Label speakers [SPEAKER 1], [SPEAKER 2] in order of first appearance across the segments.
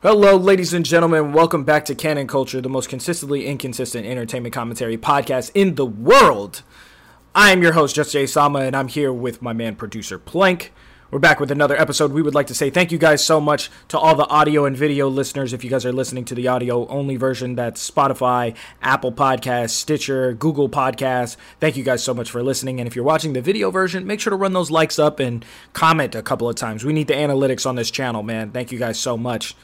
[SPEAKER 1] Hello, ladies and gentlemen. Welcome back to Canon Culture, the most consistently inconsistent entertainment commentary podcast in the world. I am your host, Just Jay Sama, and I'm here with my man, producer Plank. We're back with another episode. We would like to say thank you guys so much to all the audio and video listeners. If you guys are listening to the audio only version, that's Spotify, Apple Podcasts, Stitcher, Google Podcasts. Thank you guys so much for listening. And if you're watching the video version, make sure to run those likes up and comment a couple of times. We need the analytics on this channel, man. Thank you guys so much.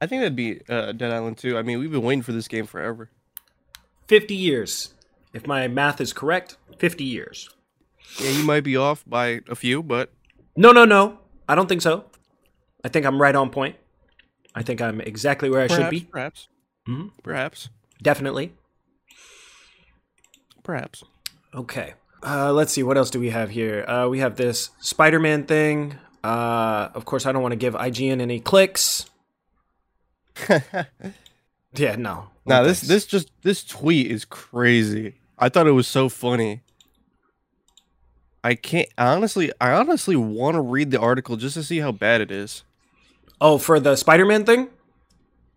[SPEAKER 2] I think that'd be uh, Dead Island 2. I mean, we've been waiting for this game forever.
[SPEAKER 1] 50 years. If my math is correct, 50 years.
[SPEAKER 2] Yeah, you might be off by a few, but
[SPEAKER 1] No, no, no. I don't think so. I think I'm right on point. I think I'm exactly where I should be.
[SPEAKER 2] perhaps,
[SPEAKER 1] Mm-hmm.
[SPEAKER 2] perhaps,
[SPEAKER 1] Definitely.
[SPEAKER 2] perhaps.
[SPEAKER 1] Okay. Uh, let's see. What else do we have here? Uh, we have this Spider Man thing. Uh, of course, I don't want to give IGN any clicks. Yeah, no.
[SPEAKER 2] Now
[SPEAKER 1] No
[SPEAKER 2] this
[SPEAKER 1] thanks.
[SPEAKER 2] this just this tweet is crazy. I thought it was so funny. I can't honestly. I honestly want to read the article just to see how bad it is.
[SPEAKER 1] Oh, for the Spider Man thing?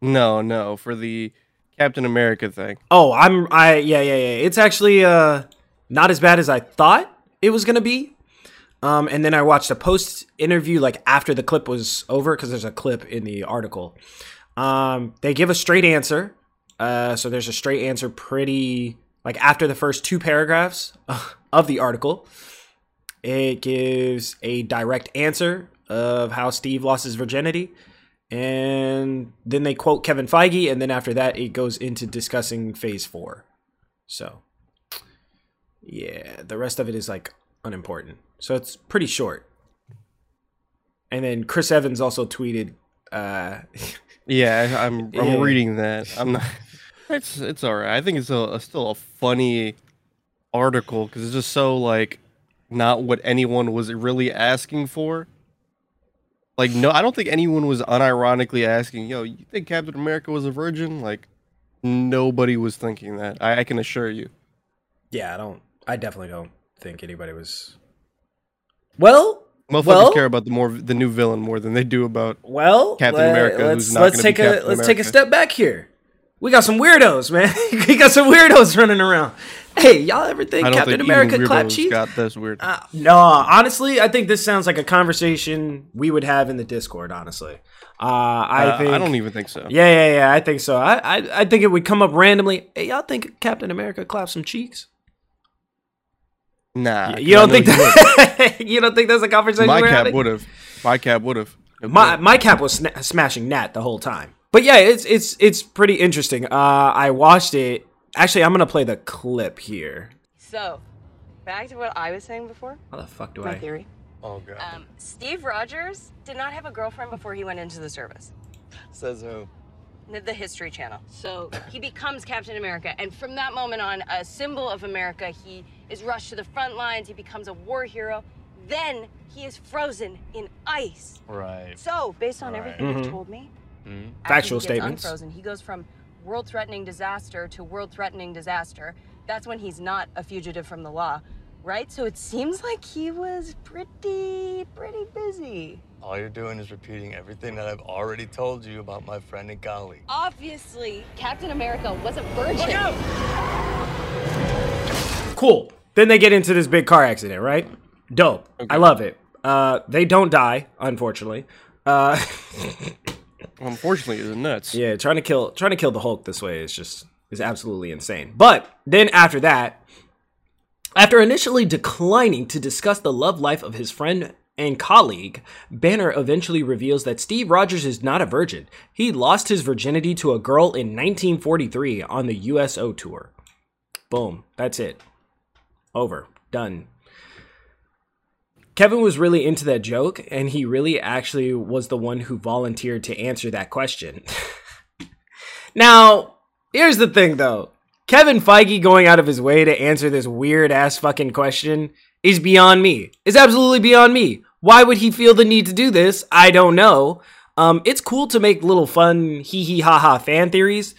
[SPEAKER 2] No, no, for the Captain America thing.
[SPEAKER 1] Oh, I'm I yeah, yeah, yeah. It's actually uh not as bad as I thought it was gonna be. Um, and then I watched a post interview like after the clip was over because there's a clip in the article. Um, they give a straight answer. Uh, so there's a straight answer pretty like after the first two paragraphs of the article. It gives a direct answer of how Steve lost his virginity. And then they quote Kevin Feige, and then after that, it goes into discussing phase four. So, yeah, the rest of it is like unimportant. So it's pretty short. And then Chris Evans also tweeted, uh,
[SPEAKER 2] Yeah, I- I'm I'm
[SPEAKER 1] Yeah.
[SPEAKER 2] reading that. I'm not. It's it's all right. I think it's a, a still a funny article because it's just so like not what anyone was really asking for. Like no, I don't think anyone was unironically asking, "Yo, you think Captain America was a virgin?" Like nobody was thinking that. I, I can assure you.
[SPEAKER 1] yeah, I don't, I definitely don't think anybody was. Well,
[SPEAKER 2] Motherfuckers
[SPEAKER 1] Well-
[SPEAKER 2] care about the more the new villain more than they do about.
[SPEAKER 1] Well,
[SPEAKER 2] Captain
[SPEAKER 1] let-
[SPEAKER 2] America,
[SPEAKER 1] Let's
[SPEAKER 2] who's not
[SPEAKER 1] let's take a
[SPEAKER 2] Captain
[SPEAKER 1] let's take a step back here. We got some weirdos, man. we got some weirdos running around. Hey, y'all ever think Captain
[SPEAKER 2] think
[SPEAKER 1] America clap cheeks?
[SPEAKER 2] got this weird.
[SPEAKER 1] Uh, no, honestly, I think this sounds like a conversation we would have in the Discord. Honestly, uh, I
[SPEAKER 2] Uh,
[SPEAKER 1] think
[SPEAKER 2] I don't even think so.
[SPEAKER 1] Yeah, yeah, yeah. I think so. I, I, I think it would come up randomly. Hey, y'all think Captain America clap some cheeks?
[SPEAKER 2] Nah, 'cause
[SPEAKER 1] You don't think that? you don't think that's a conversation?
[SPEAKER 2] My cap would have. My cap would have.
[SPEAKER 1] My my cap was sna- smashing Nat the whole time. But yeah, it's it's it's pretty interesting. Uh, I watched it. Actually, I'm gonna play the clip here.
[SPEAKER 3] So, back to what I was saying before.
[SPEAKER 1] How the fuck do
[SPEAKER 3] My
[SPEAKER 1] I?
[SPEAKER 3] theory.
[SPEAKER 4] Oh god.
[SPEAKER 3] Um, Steve Rogers did not have a girlfriend before he went into the service.
[SPEAKER 4] Says who?
[SPEAKER 3] The- The History Channel. So he becomes Captain America, and from that moment on, a symbol of America, he is rushed to the front lines. He becomes a war hero. Then he is frozen in ice.
[SPEAKER 4] Right.
[SPEAKER 3] So, based on
[SPEAKER 4] Right.
[SPEAKER 3] everything you've told me,
[SPEAKER 4] Mhm.
[SPEAKER 1] Factual
[SPEAKER 3] he
[SPEAKER 1] statements.
[SPEAKER 3] Unfrozen, he goes from world-threatening disaster to world-threatening disaster. That's when he's not a fugitive from the law, right? So it seems like he was pretty, pretty busy.
[SPEAKER 4] All you're doing is repeating everything that I've already told you about my friend and colleague.
[SPEAKER 3] Obviously, Captain America was a virgin. Look out!
[SPEAKER 1] Cool. Then they get into this big car accident, right? Dope. I love it. Uh, they don't die, unfortunately. Uh,
[SPEAKER 2] Unfortunately, it's nuts.
[SPEAKER 1] yeah, trying to kill trying to kill the Hulk this way is just is absolutely insane. But then after that, after initially declining to discuss the love life of his friend and colleague, Banner eventually reveals that Steve Rogers is not a virgin. He lost his virginity to a girl in 1943 on the USO tour. Boom. That's it. Over. Done. Kevin was really into that joke, and he really actually was the one who volunteered to answer that question. now, here's the thing though Kevin Feige going out of his way to answer this weird ass fucking question is beyond me. It's absolutely beyond me. Why would he feel the need to do this? I don't know. Um, it's cool to make little fun hee hee ha ha fan theories,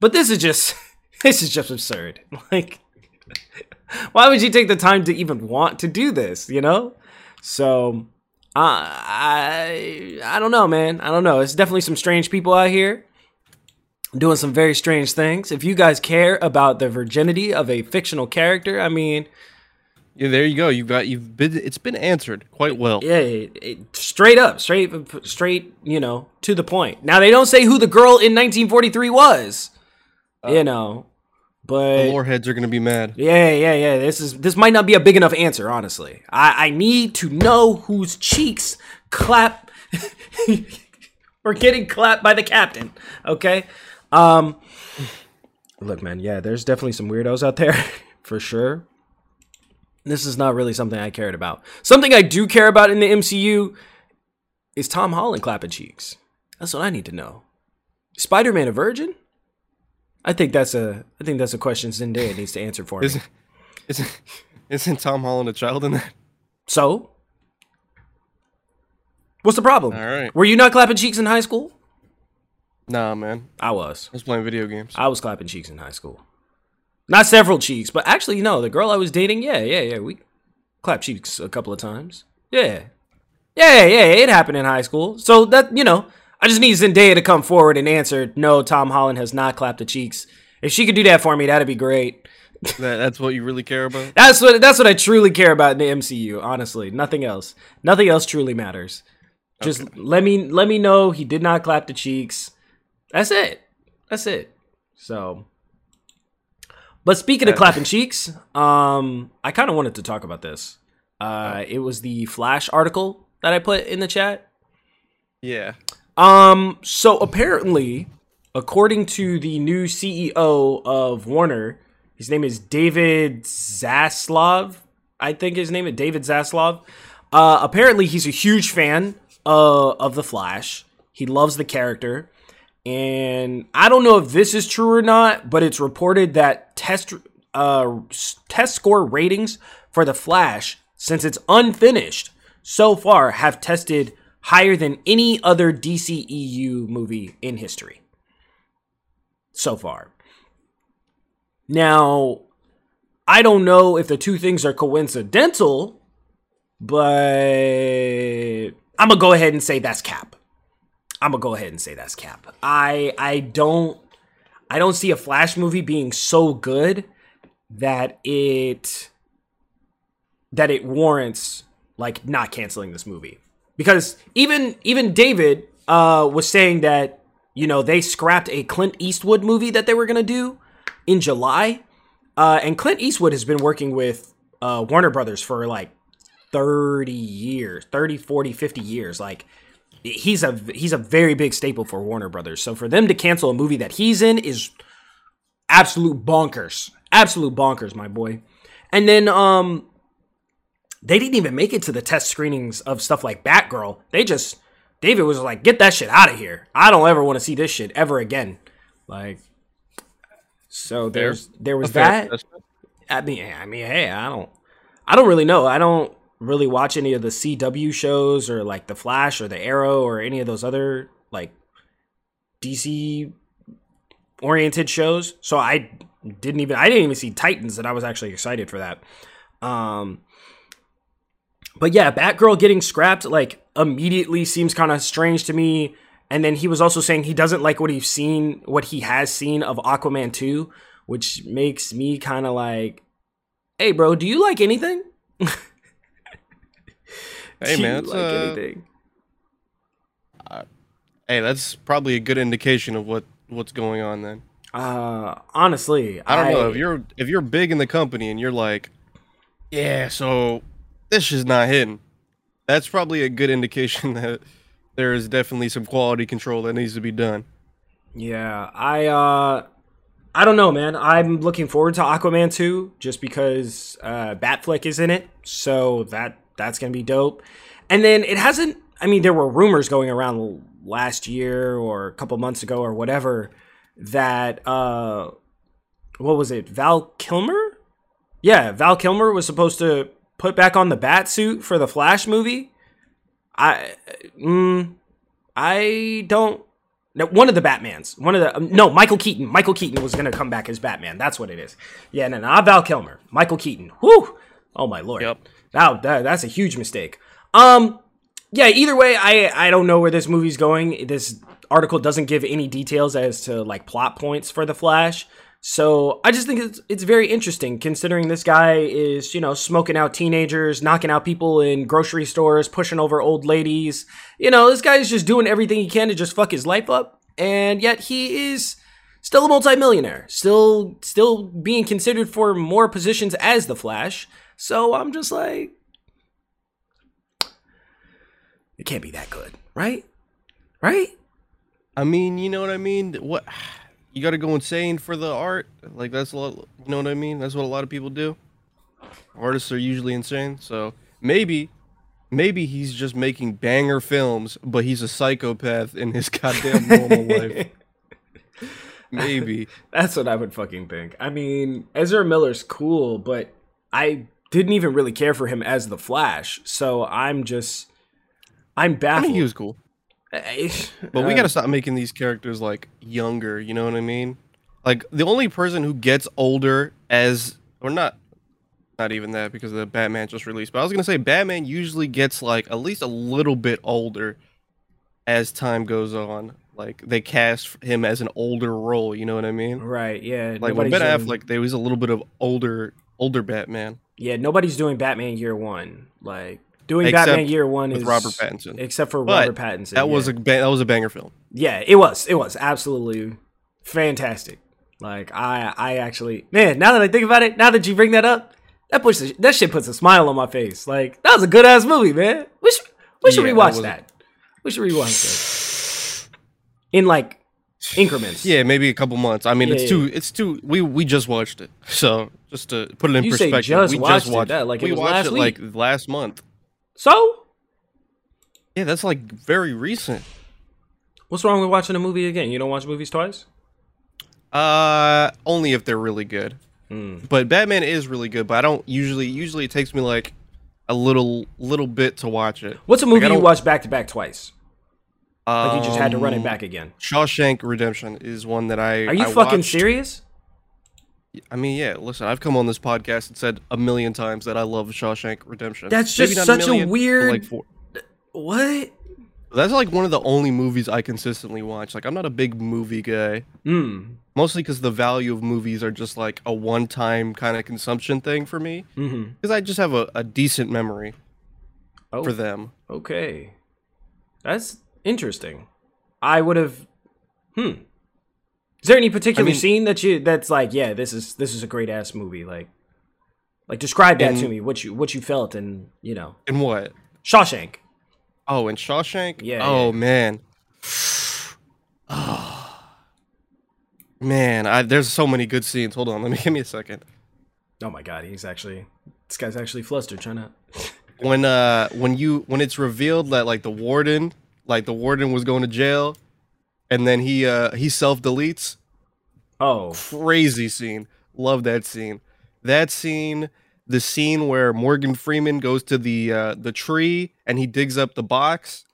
[SPEAKER 1] but this is just this is just absurd. Like, why would you take the time to even want to do this? You know? So Uh, I I don't know, man. I don't know. It's definitely some strange people out here doing some very strange things. If you guys care about the virginity of a fictional character, I mean,
[SPEAKER 2] Yeah, there you go. You've got you've been. It's been answered quite well.
[SPEAKER 1] yeah, it, it- straight up, straight straight, you know, to the point. Now they don't say who the girl in 1943 was, you know, but
[SPEAKER 2] The lore heads are gonna be mad.
[SPEAKER 1] Yeah, yeah, yeah. This is this might not be a big enough answer, honestly. I, I need to know whose cheeks clap or getting clapped by the captain. Okay. Um Look, man, yeah, there's definitely some weirdos out there, for sure. This is not really something I cared about. Something I do care about in the MCU is Tom Holland clapping cheeks. That's what I need to know. Spider-Man a virgin? I think that's a I think that's a question Zendaya needs to answer for me.
[SPEAKER 2] Isn't, isn't, isn't Tom Holland a child in that?
[SPEAKER 1] So, what's the problem?
[SPEAKER 2] All right.
[SPEAKER 1] Were you not clapping cheeks in high school?
[SPEAKER 2] Nah, man.
[SPEAKER 1] I was.
[SPEAKER 2] I was playing video games.
[SPEAKER 1] I was clapping cheeks in high school. Not several cheeks, but actually, no. The girl I was dating, yeah, yeah, yeah. We clapped cheeks a couple of times. Yeah, yeah, yeah. It happened in high school. So that you know, I just need Zendaya to come forward and answer. No, Tom Holland has not clapped the cheeks. If she could do that for me, that'd be great.
[SPEAKER 2] That, that's what you really care about.
[SPEAKER 1] That's what that's what I truly care about in the MCU. Honestly, nothing else. Nothing else truly matters. Just let me let me know he did not clap the cheeks. That's it. That's it. So, but speaking of clapping cheeks, um, I kind of wanted to talk about this. Uh, it was the Flash article that I put in the chat.
[SPEAKER 2] Yeah.
[SPEAKER 1] Um, so apparently, according to the new CEO of Warner, his name is David Zaslav. I think his name is David Zaslav. Uh, apparently, he's a huge fan uh, of the Flash. He loves the character, and I don't know if this is true or not, but it's reported that test uh, test score ratings for the Flash, since it's unfinished so far, have tested higher than any other DCEU movie in history. So far. Now, I don't know if the two things are coincidental, but I'm gonna go ahead and say that's cap. I'm gonna go ahead and say that's cap. I I don't I don't see a Flash movie being so good that it that it warrants like not canceling this movie. Because even even David uh was saying that you know they scrapped a Clint Eastwood movie that they were gonna do in July, uh, and Clint Eastwood has been working with uh, Warner Brothers for like 30 years 30 40 50 years. Like he's a he's a very big staple for Warner Brothers so for them to cancel a movie that he's in is absolute bonkers absolute bonkers my boy and then um they didn't even make it to the test screenings of stuff like Batgirl. They just David was like, "Get that shit out of here. I don't ever want to see this shit ever again." Like, so there's there was that. I mean, I mean, hey, I don't, I don't really know. I don't really watch any of the CW shows or like the Flash or the Arrow or any of those other like DC oriented shows. So I didn't even I didn't even see Titans, and I was actually excited for that. Um, but yeah, Batgirl getting scrapped like immediately seems kind of strange to me. And then he was also saying he doesn't like what he's seen, what he has seen of Aquaman 2, which makes me kind of like, hey, bro, do you like anything?
[SPEAKER 2] Hey man,
[SPEAKER 1] like
[SPEAKER 2] uh,
[SPEAKER 1] anything?
[SPEAKER 2] hey, that's probably a good indication of what what's going on. Then
[SPEAKER 1] Uh, honestly,
[SPEAKER 2] I don't know if you're if you're big in the company and you're like, yeah, so this is not hidden. That's probably a good indication that there is definitely some quality control that needs to be done.
[SPEAKER 1] Yeah, I uh I don't know, man. I'm looking forward to Aquaman 2 just because uh Batfleck is in it. So that that's going to be dope. And then it hasn't I mean there were rumors going around last year or a couple months ago or whatever that uh what was it? Val Kilmer? Yeah, Val Kilmer was supposed to put back on the bat suit for the Flash movie. I mm, I don't no, one of the Batmans. One of the um, no, Michael Keaton. Michael Keaton was gonna come back as Batman. That's what it is. Yeah, no, no, not Val Kilmer. Michael Keaton. Whew. Oh my lord.
[SPEAKER 2] Yep.
[SPEAKER 1] That, that that's a huge mistake. Um, yeah, either way, I I don't know where this movie's going. This article doesn't give any details as to like plot points for the Flash. So I just think it's it's very interesting considering this guy is, you know, smoking out teenagers, knocking out people in grocery stores, pushing over old ladies. You know, this guy is just doing everything he can to just fuck his life up. And yet he is still a multimillionaire, still still being considered for more positions as the Flash. So I'm just like it can't be that good, right? Right?
[SPEAKER 2] I mean, you know what I mean? What you got to go insane for the art? Like that's a lot. You know what I mean? That's what a lot of people do. Artists are usually insane, so maybe, maybe he's just making banger films, but he's a psychopath in his goddamn normal life. Maybe.
[SPEAKER 1] That's what I would fucking think. I mean, Ezra Miller's cool, but I didn't even really care for him as the Flash. So I'm just, I'm baffled.
[SPEAKER 2] I mean, he was cool, but we
[SPEAKER 1] uh,
[SPEAKER 2] got to stop making these characters like younger. You know what I mean? Like the only person who gets older as, or not, not even that because the Batman just released. But I was gonna say Batman usually gets like at least a little bit older as time goes on. Like they cast him as an older role. You know what I mean?
[SPEAKER 1] Right? Yeah.
[SPEAKER 2] Like when Ben Affleck, there was a little bit of older, older Batman
[SPEAKER 1] yeah, nobody's doing Batman Year One. Like doing
[SPEAKER 2] Except
[SPEAKER 1] Batman Year One
[SPEAKER 2] with
[SPEAKER 1] is
[SPEAKER 2] Robert Pattinson.
[SPEAKER 1] except for
[SPEAKER 2] But
[SPEAKER 1] Robert Pattinson.
[SPEAKER 2] that was a ba- that was a banger film.
[SPEAKER 1] yeah, it was. It was absolutely fantastic. Like I, I actually, man. Now that I think about it, now that you bring that up, that puts that shit puts a smile on my face. Like that was a good ass movie, man. We should, we should
[SPEAKER 2] Yeah, that
[SPEAKER 1] rewatch
[SPEAKER 2] was-
[SPEAKER 1] that. We should rewatch that in like increments.
[SPEAKER 2] Yeah, maybe a couple months. I mean,
[SPEAKER 1] Yeah,
[SPEAKER 2] it's
[SPEAKER 1] yeah.
[SPEAKER 2] too. It's too. We we just watched it, so just to put it in
[SPEAKER 1] You
[SPEAKER 2] perspective,
[SPEAKER 1] just
[SPEAKER 2] we
[SPEAKER 1] watched
[SPEAKER 2] just
[SPEAKER 1] it,
[SPEAKER 2] watched
[SPEAKER 1] that like it
[SPEAKER 2] we
[SPEAKER 1] was
[SPEAKER 2] watched
[SPEAKER 1] last
[SPEAKER 2] it
[SPEAKER 1] week.
[SPEAKER 2] like last month.
[SPEAKER 1] So
[SPEAKER 2] Yeah, that's like very recent.
[SPEAKER 1] what's wrong with watching a movie again? You don't watch movies twice?
[SPEAKER 2] Uh, only if they're really good.
[SPEAKER 1] Hmm.
[SPEAKER 2] But Batman is really good. But I don't usually. Usually, it takes me like a little little bit to watch it.
[SPEAKER 1] What's a movie
[SPEAKER 2] I
[SPEAKER 1] you
[SPEAKER 2] don't-
[SPEAKER 1] back to back twice? Like you just had to run it
[SPEAKER 2] Um,
[SPEAKER 1] back again.
[SPEAKER 2] Shawshank Redemption is one that I.
[SPEAKER 1] Are you
[SPEAKER 2] I
[SPEAKER 1] fucking
[SPEAKER 2] watched.
[SPEAKER 1] serious?
[SPEAKER 2] I mean, yeah. Listen, I've come on this podcast and said a million times that I love Shawshank Redemption.
[SPEAKER 1] That's just such a
[SPEAKER 2] million, but
[SPEAKER 1] weird-
[SPEAKER 2] Like four.
[SPEAKER 1] What?
[SPEAKER 2] That's like one of the only movies I consistently watch. Like, I'm not a big movie guy,
[SPEAKER 1] Hmm.
[SPEAKER 2] mostly because the value of movies are just like a one-time kind of consumption thing for me.
[SPEAKER 1] Mm-hmm.
[SPEAKER 2] Because I just have a, a decent memory
[SPEAKER 1] Oh,
[SPEAKER 2] for them.
[SPEAKER 1] okay. That's interesting. I would have. Hmm. Is there any particular
[SPEAKER 2] mean-
[SPEAKER 1] scene that you that's like, yeah, this is this is a great ass movie. Like, like describe that to me. What you what you felt and you know
[SPEAKER 2] And what?
[SPEAKER 1] Shawshank.
[SPEAKER 2] Oh, and Shawshank.
[SPEAKER 1] Yeah,
[SPEAKER 2] Oh
[SPEAKER 1] yeah.
[SPEAKER 2] man. man, I, there's so many good scenes. Hold on, let me give me a second.
[SPEAKER 1] Oh my god, he's actually this guy's actually flustered trying to.
[SPEAKER 2] when uh when you when it's revealed that like the warden like the warden was going to jail and then he uh he self deletes
[SPEAKER 1] Oh,
[SPEAKER 2] crazy scene. Love that scene. That scene the scene where morgan freeman goes to the uh the tree and he digs up the box.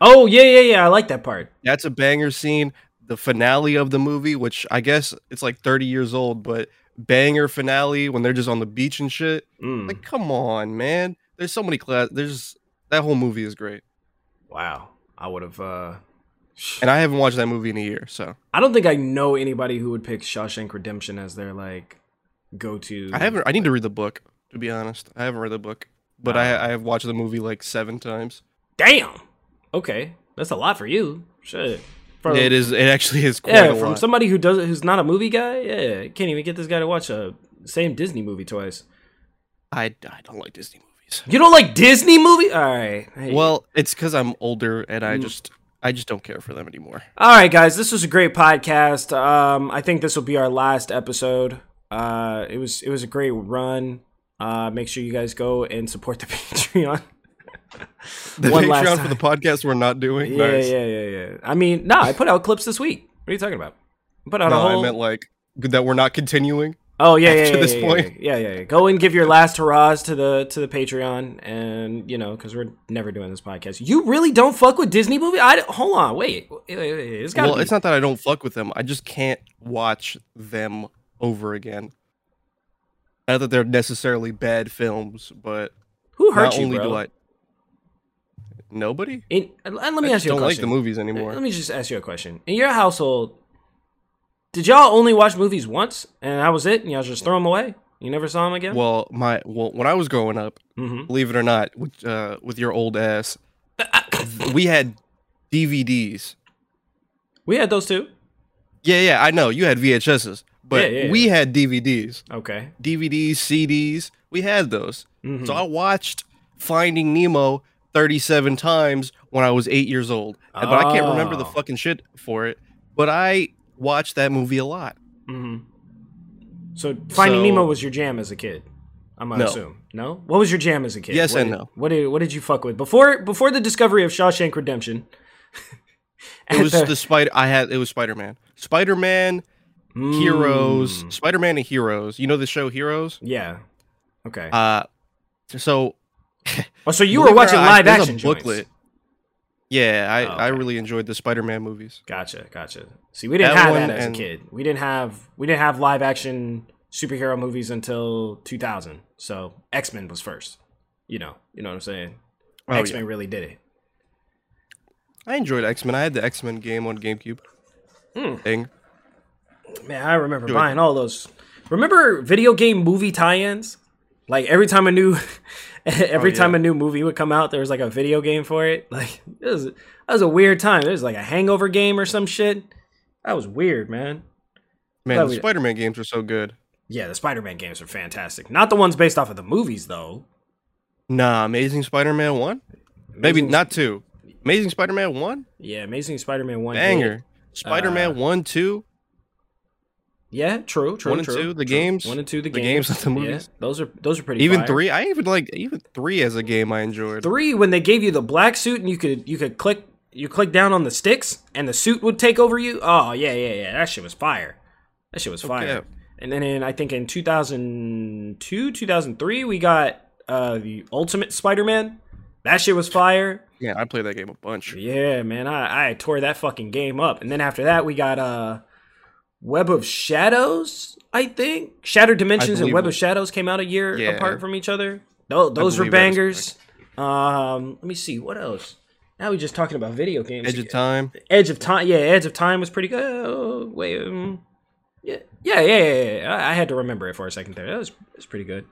[SPEAKER 1] Oh yeah yeah yeah. I like that part.
[SPEAKER 2] that's a banger scene. The finale of the movie which i guess it's like 30 years old but banger finale when they're just on the beach and shit.
[SPEAKER 1] Mm.
[SPEAKER 2] like come on man. There's so many class there's that whole movie is great.
[SPEAKER 1] Wow, I would have. uh
[SPEAKER 2] and I haven't watched that movie in a year. So
[SPEAKER 1] I don't think I know anybody who would pick Shawshank Redemption as their like go to.
[SPEAKER 2] I haven't. I need to read the book to be honest. I haven't read the book, but
[SPEAKER 1] Wow.
[SPEAKER 2] I I have watched the movie like seven times.
[SPEAKER 1] Damn. Okay, that's a lot for you. Shit. From,
[SPEAKER 2] it is. It actually is quite
[SPEAKER 1] Yeah,
[SPEAKER 2] a
[SPEAKER 1] from
[SPEAKER 2] lot.
[SPEAKER 1] somebody who does it who's not a movie guy. Yeah, can't even get this guy to watch a same Disney movie twice.
[SPEAKER 2] I I don't like Disney movies.
[SPEAKER 1] You don't like Disney movie? All right. Hey.
[SPEAKER 2] Well, it's because I'm older and
[SPEAKER 1] Mm.
[SPEAKER 2] I just I just don't care for them anymore.
[SPEAKER 1] All right, guys, this was a great podcast. Um, I think this will be our last episode. Uh, it was it was a great run. Uh, make sure you guys go and support the Patreon.
[SPEAKER 2] The
[SPEAKER 1] One
[SPEAKER 2] Patreon for the podcast we're not doing.
[SPEAKER 1] Yeah,
[SPEAKER 2] Nice.
[SPEAKER 1] yeah, yeah, yeah. I mean, nah, I put out clips this week. What are you talking about? I put out
[SPEAKER 2] No,
[SPEAKER 1] a whole.
[SPEAKER 2] I meant like that we're not continuing.
[SPEAKER 1] Oh yeah, yeah, yeah,
[SPEAKER 2] this
[SPEAKER 1] yeah, yeah,
[SPEAKER 2] point.
[SPEAKER 1] Yeah, yeah, yeah. Go and give your last hurrahs to the to the Patreon, and you know, because we're never doing this podcast. You really don't fuck with Disney movie? I hold on, wait. It's got.
[SPEAKER 2] Well,
[SPEAKER 1] be,
[SPEAKER 2] it's not that I don't fuck with them. I just can't watch them over again. Not that they're necessarily bad films, but
[SPEAKER 1] who hurt you, bro?
[SPEAKER 2] do I Nobody.
[SPEAKER 1] In, and let me
[SPEAKER 2] I
[SPEAKER 1] ask you a
[SPEAKER 2] don't like the movies anymore.
[SPEAKER 1] Let me just ask you a question. In your household, did y'all only watch movies once and that was it? And y'all just throw them away? You never saw them again?
[SPEAKER 2] Well, my well, when I was growing up,
[SPEAKER 1] hmm
[SPEAKER 2] believe it or not, with uh, with your old ass, we had DVDs.
[SPEAKER 1] We had those too.
[SPEAKER 2] Yeah, yeah, I know you had VHSs, but
[SPEAKER 1] Yeah, yeah,
[SPEAKER 2] we had DVDs,
[SPEAKER 1] Okay.
[SPEAKER 2] DVDs, CDs. We had those.
[SPEAKER 1] Mhm.
[SPEAKER 2] So I watched Finding Nemo 37 times when I was eight years old, but I can't remember the
[SPEAKER 1] Oh.
[SPEAKER 2] fucking shit for it. But I watched that movie a lot.
[SPEAKER 1] hmm So Finding
[SPEAKER 2] So-
[SPEAKER 1] Nemo was your jam as a kid. I'm gonna
[SPEAKER 2] No.
[SPEAKER 1] assume. No. What was your jam as a kid?
[SPEAKER 2] Yes
[SPEAKER 1] what
[SPEAKER 2] and
[SPEAKER 1] did,
[SPEAKER 2] no.
[SPEAKER 1] What did What did you fuck with before before the discovery of Shawshank Redemption?
[SPEAKER 2] It was the, spider. I had it was Spider Man. Spider Man Heroes.
[SPEAKER 1] Mm,
[SPEAKER 2] Spider Man and Heroes. You know the show Heroes.
[SPEAKER 1] Yeah. Okay.
[SPEAKER 2] Uh, so
[SPEAKER 1] oh, so you were watching live
[SPEAKER 2] there's a
[SPEAKER 1] action joints.
[SPEAKER 2] booklet. Yeah, I,
[SPEAKER 1] Oh,
[SPEAKER 2] I really enjoyed the Spider Man movies.
[SPEAKER 1] Gotcha, gotcha. See, we didn't
[SPEAKER 2] That
[SPEAKER 1] have that as
[SPEAKER 2] and-
[SPEAKER 1] a kid. We didn't have we didn't have live action superhero movies until 2000. So X Men was first. You know, you know what I'm saying.
[SPEAKER 2] Oh,
[SPEAKER 1] X Men
[SPEAKER 2] yeah.
[SPEAKER 1] really did it.
[SPEAKER 2] I enjoyed X Men. I had the X Men game on GameCube.
[SPEAKER 1] Hmm.
[SPEAKER 2] Thing.
[SPEAKER 1] Man, I remember
[SPEAKER 2] Good.
[SPEAKER 1] buying all those. Remember video game movie tie-ins? Like every time a new every
[SPEAKER 2] Oh,
[SPEAKER 1] time a new movie would come out, there was like a video game for it. Like it was that was a weird time. There was like a hangover game or some shit. That was weird, man.
[SPEAKER 2] Man,
[SPEAKER 1] Glad
[SPEAKER 2] the
[SPEAKER 1] we-
[SPEAKER 2] Spider Man games were so good.
[SPEAKER 1] Yeah, the Spider-Man games are fantastic. Not the ones based off of the movies though.
[SPEAKER 2] Nah, Amazing Spider Man 1? Maybe not 2. Amazing Spider Man 1?
[SPEAKER 1] Yeah, Amazing Spider-Man 1 hit.
[SPEAKER 2] Banger. Spider Man
[SPEAKER 1] Uh,
[SPEAKER 2] 1, 2.
[SPEAKER 1] Yeah, true, true,
[SPEAKER 2] One and
[SPEAKER 1] true,
[SPEAKER 2] two, the
[SPEAKER 1] true.
[SPEAKER 2] games.
[SPEAKER 1] One and two, the,
[SPEAKER 2] The
[SPEAKER 1] games.
[SPEAKER 2] games, the
[SPEAKER 1] Yeah,
[SPEAKER 2] movies.
[SPEAKER 1] those are those are pretty.
[SPEAKER 2] Even
[SPEAKER 1] fire.
[SPEAKER 2] 3. I even like even 3 as a game I enjoyed.
[SPEAKER 1] Three, when they gave you the black suit and you could you could click you click down on the sticks and the suit would take over you. Oh yeah, yeah, yeah. That shit was fire. That shit was fire.
[SPEAKER 2] Okay.
[SPEAKER 1] And then in I think in 2002, 2003, we got uh the Ultimate Spider-Man. That shit was fire.
[SPEAKER 2] Yeah, I played that game a bunch.
[SPEAKER 1] Yeah, man, I, I tore that fucking game up. And then after that, we got uh Web of Shadows, I think. Shattered Dimensions and Web
[SPEAKER 2] it.
[SPEAKER 1] of Shadows came out a year
[SPEAKER 2] Yeah.
[SPEAKER 1] apart from each other. Tho- those were
[SPEAKER 2] believe that is
[SPEAKER 1] bangers. Um, let me see what else. Now we're just talking about video games.
[SPEAKER 2] Edge of. Time.
[SPEAKER 1] Edge of Time. Yeah, Edge of Time was pretty good. Oh, wait, um, yeah, yeah, yeah, yeah. yeah. I, I had to remember it for a second there. That was, was pretty good.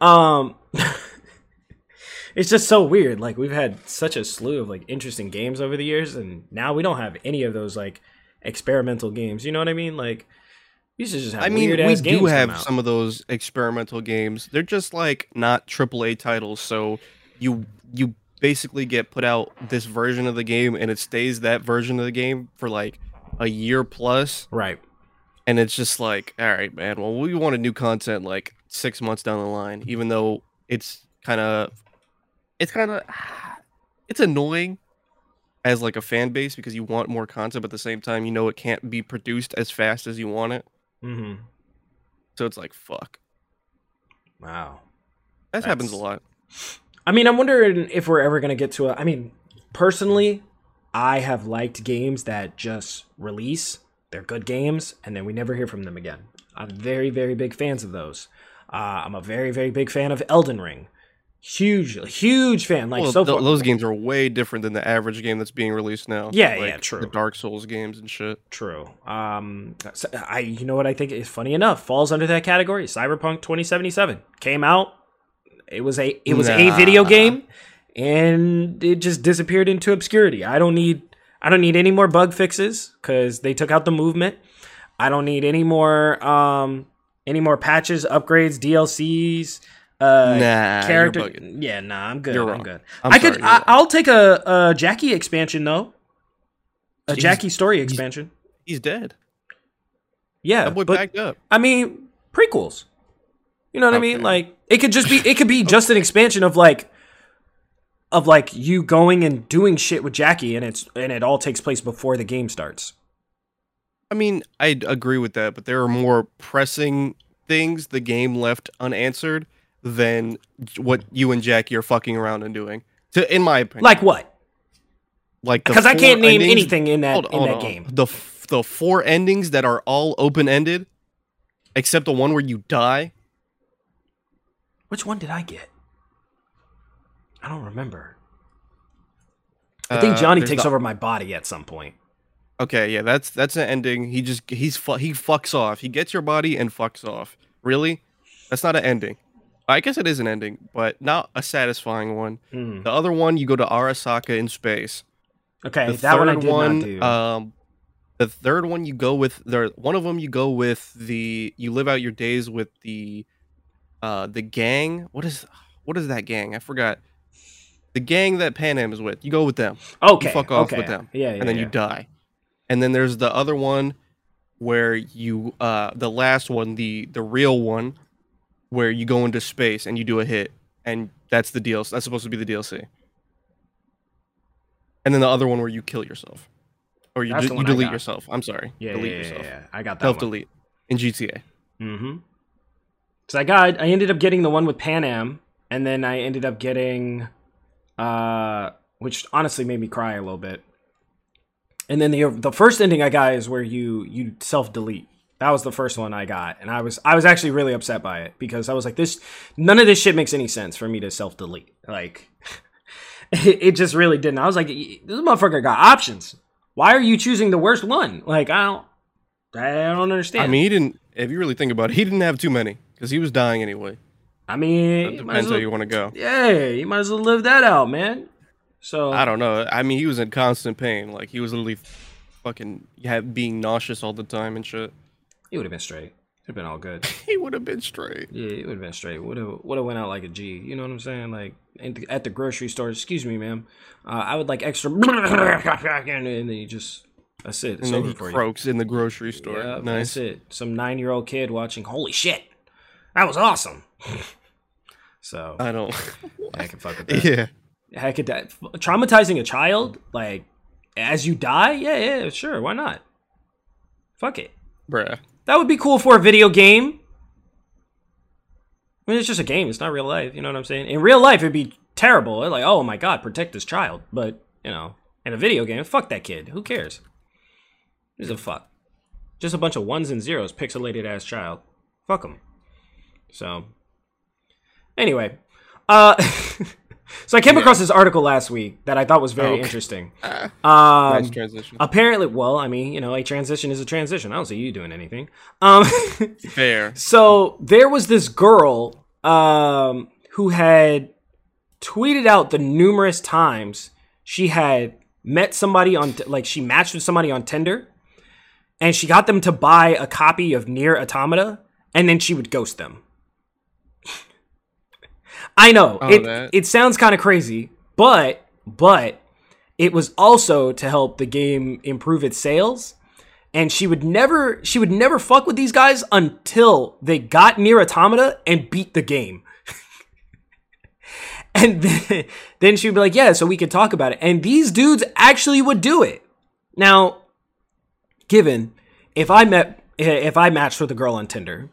[SPEAKER 1] Um, it's just so weird. Like we've had such a slew of like interesting games over the years, and now we don't have any of those like experimental games. You know what I mean? Like we used to just have
[SPEAKER 2] I mean, we do have some of those experimental games. They're just like not AAA titles, so you you basically get put out this version of the game, and it stays that version of the game for like a year plus,
[SPEAKER 1] right.
[SPEAKER 2] and it's just like, all right, man. Well, we wanted new content like six months down the line, even though it's kind of, it's kind of, it's annoying as like a fan base because you want more content, but at the same time, you know it can't be produced as fast as you want it.
[SPEAKER 1] Mm-hmm.
[SPEAKER 2] So it's like, fuck.
[SPEAKER 1] Wow.
[SPEAKER 2] That happens a lot.
[SPEAKER 1] I mean, I'm wondering if we're ever gonna get to a. I mean, personally, I have liked games that just release. They're good games, and then we never hear from them again. I'm very, very big fans of those. Uh, I'm a very, very big fan of Elden Ring. Huge, huge fan. Like
[SPEAKER 2] well,
[SPEAKER 1] so
[SPEAKER 2] th-
[SPEAKER 1] far,
[SPEAKER 2] those games are way different than the average game that's being released now.
[SPEAKER 1] Yeah,
[SPEAKER 2] like
[SPEAKER 1] yeah, true.
[SPEAKER 2] The Dark Souls games and shit.
[SPEAKER 1] True. Um, so- I you know what I think is funny enough falls under that category. Cyberpunk 2077 came out. It was a it was a video game, and it just disappeared into obscurity. I don't need I don't need any more bug fixes because they took out the movement. I don't need any more um any more patches, upgrades, DLCs. Uh,
[SPEAKER 2] Nah,
[SPEAKER 1] character. Yeah, nah, I'm good.
[SPEAKER 2] You're
[SPEAKER 1] I'm
[SPEAKER 2] wrong.
[SPEAKER 1] good.
[SPEAKER 2] I'm
[SPEAKER 1] I could.
[SPEAKER 2] sorry,
[SPEAKER 1] I,
[SPEAKER 2] wrong.
[SPEAKER 1] I'll take a, a Jackie expansion though. A
[SPEAKER 2] He's-
[SPEAKER 1] Jackie story expansion.
[SPEAKER 2] He's dead.
[SPEAKER 1] Yeah,
[SPEAKER 2] That boy
[SPEAKER 1] but
[SPEAKER 2] backed up.
[SPEAKER 1] I mean prequels. You know what I mean? Like it could just be it could be just an expansion of like of like you going and doing shit with Jackie and it's and it all takes place before the game starts.
[SPEAKER 2] I mean, I agree with that, but there are more pressing things the game left unanswered than what you and Jackie are fucking around and doing. To, in my opinion,
[SPEAKER 1] Like what?
[SPEAKER 2] like
[SPEAKER 1] Because I can't name
[SPEAKER 2] endings-
[SPEAKER 1] anything in that
[SPEAKER 2] Hold-
[SPEAKER 1] in
[SPEAKER 2] hold
[SPEAKER 1] that
[SPEAKER 2] on.
[SPEAKER 1] game.
[SPEAKER 2] The f- the four endings that are all open ended, except the one where you die.
[SPEAKER 1] Which one did I get? I don't remember. I think
[SPEAKER 2] Uh,
[SPEAKER 1] Johnny
[SPEAKER 2] there's
[SPEAKER 1] takes
[SPEAKER 2] the-
[SPEAKER 1] over my body at some point.
[SPEAKER 2] Okay, yeah, that's that's an ending. He just he's fu- he fucks off. He gets your body and fucks off. Really? That's not an ending. I guess it is an ending, but not a satisfying one.
[SPEAKER 1] Hmm.
[SPEAKER 2] The other one, you go to Arasaka in space.
[SPEAKER 1] Okay,
[SPEAKER 2] The
[SPEAKER 1] that one I did
[SPEAKER 2] one,
[SPEAKER 1] not do.
[SPEAKER 2] um, the third one you go with the one of them you go with the you live out your days with the uh the gang. What is what is that gang? I forgot. The gang that Panam is with. You go with them.
[SPEAKER 1] okay,
[SPEAKER 2] You fuck off
[SPEAKER 1] okay.
[SPEAKER 2] with them.
[SPEAKER 1] Yeah, yeah,
[SPEAKER 2] and then
[SPEAKER 1] yeah.
[SPEAKER 2] you die. And then there's the other one where you uh the last one, the the real one where you go into space and you do a hit and that's the deal. That's supposed to be the DLC. And then the other one where you kill yourself. Or you, de- you delete yourself. I'm sorry.
[SPEAKER 1] yeah,
[SPEAKER 2] delete
[SPEAKER 1] yeah, yeah,
[SPEAKER 2] yourself.
[SPEAKER 1] yeah, I got that
[SPEAKER 2] Self delete in GTA.
[SPEAKER 1] Mm-hmm. So I got I ended up getting the one with Panam, and then I ended up getting, uh, which honestly made me cry a little bit. And then the the first ending I got is where you you self delete. That was the first one I got, and I was I was actually really upset by it because I was like, this none of this shit makes any sense for me to self delete. Like, it, it just really didn't. I was like, this motherfucker got options. Why are you choosing the worst one? Like, I don't I don't understand.
[SPEAKER 2] I mean, he didn't. If you really think about it, he didn't have too many because he was dying anyway.
[SPEAKER 1] I mean,
[SPEAKER 2] It
[SPEAKER 1] you might as
[SPEAKER 2] depends how you want to go.
[SPEAKER 1] Yeah, you might as well live that out, man. So
[SPEAKER 2] I don't know. I mean, he was in constant pain. Like he was literally fucking being nauseous all the time and shit.
[SPEAKER 1] He would have been straight. It'd have been all good.
[SPEAKER 2] He would have been straight.
[SPEAKER 1] Yeah, it would have been straight. Would have would have went out like a G. You know what I'm saying? Like the- at the grocery store. Excuse me, ma'am. Uh, I would like extra. and then you just that's it. It's
[SPEAKER 2] And he
[SPEAKER 1] for you.
[SPEAKER 2] in the grocery store.
[SPEAKER 1] Yeah,
[SPEAKER 2] nice.
[SPEAKER 1] that's it. Some nine year old kid watching. Holy shit, that was awesome. so
[SPEAKER 2] I don't.
[SPEAKER 1] I can fuck with that.
[SPEAKER 2] yeah.
[SPEAKER 1] Heck, that traumatizing a child like as you die. Yeah, yeah, sure. Why not? Fuck it.
[SPEAKER 2] Bruh.
[SPEAKER 1] That would be cool for a video game. I mean, it's just a game. It's not real life. You know what I'm saying? In real life, it'd be terrible. Like, oh my god, protect this child. But you know, in a video game, fuck that kid. Who cares? Who's a fuck? Just a bunch of ones and zeros, pixelated ass child. Fuck them. So, anyway, uh, so I came across this article last week that I thought was very
[SPEAKER 2] Okay.
[SPEAKER 1] interesting.
[SPEAKER 2] Ah,
[SPEAKER 1] Um,
[SPEAKER 2] nice transition.
[SPEAKER 1] apparently, well, I mean, you know, a transition is a transition. I don't see you doing anything. Um,
[SPEAKER 2] Fair.
[SPEAKER 1] so there was this girl um, who had tweeted out the numerous times she had met somebody on, like, she matched with somebody on Tinder, and she got them to buy a copy of Nier Automata, and then she would ghost them. I know.
[SPEAKER 2] Oh,
[SPEAKER 1] it.
[SPEAKER 2] that-
[SPEAKER 1] It sounds kind of crazy, but but it was also to help the game improve its sales. And she would never she would never fuck with these guys until they got nier automata and beat the game. And then, then she'd be like yeah so we could talk about it. And these dudes actually would do it. Now given if i met if i matched with a girl on tinder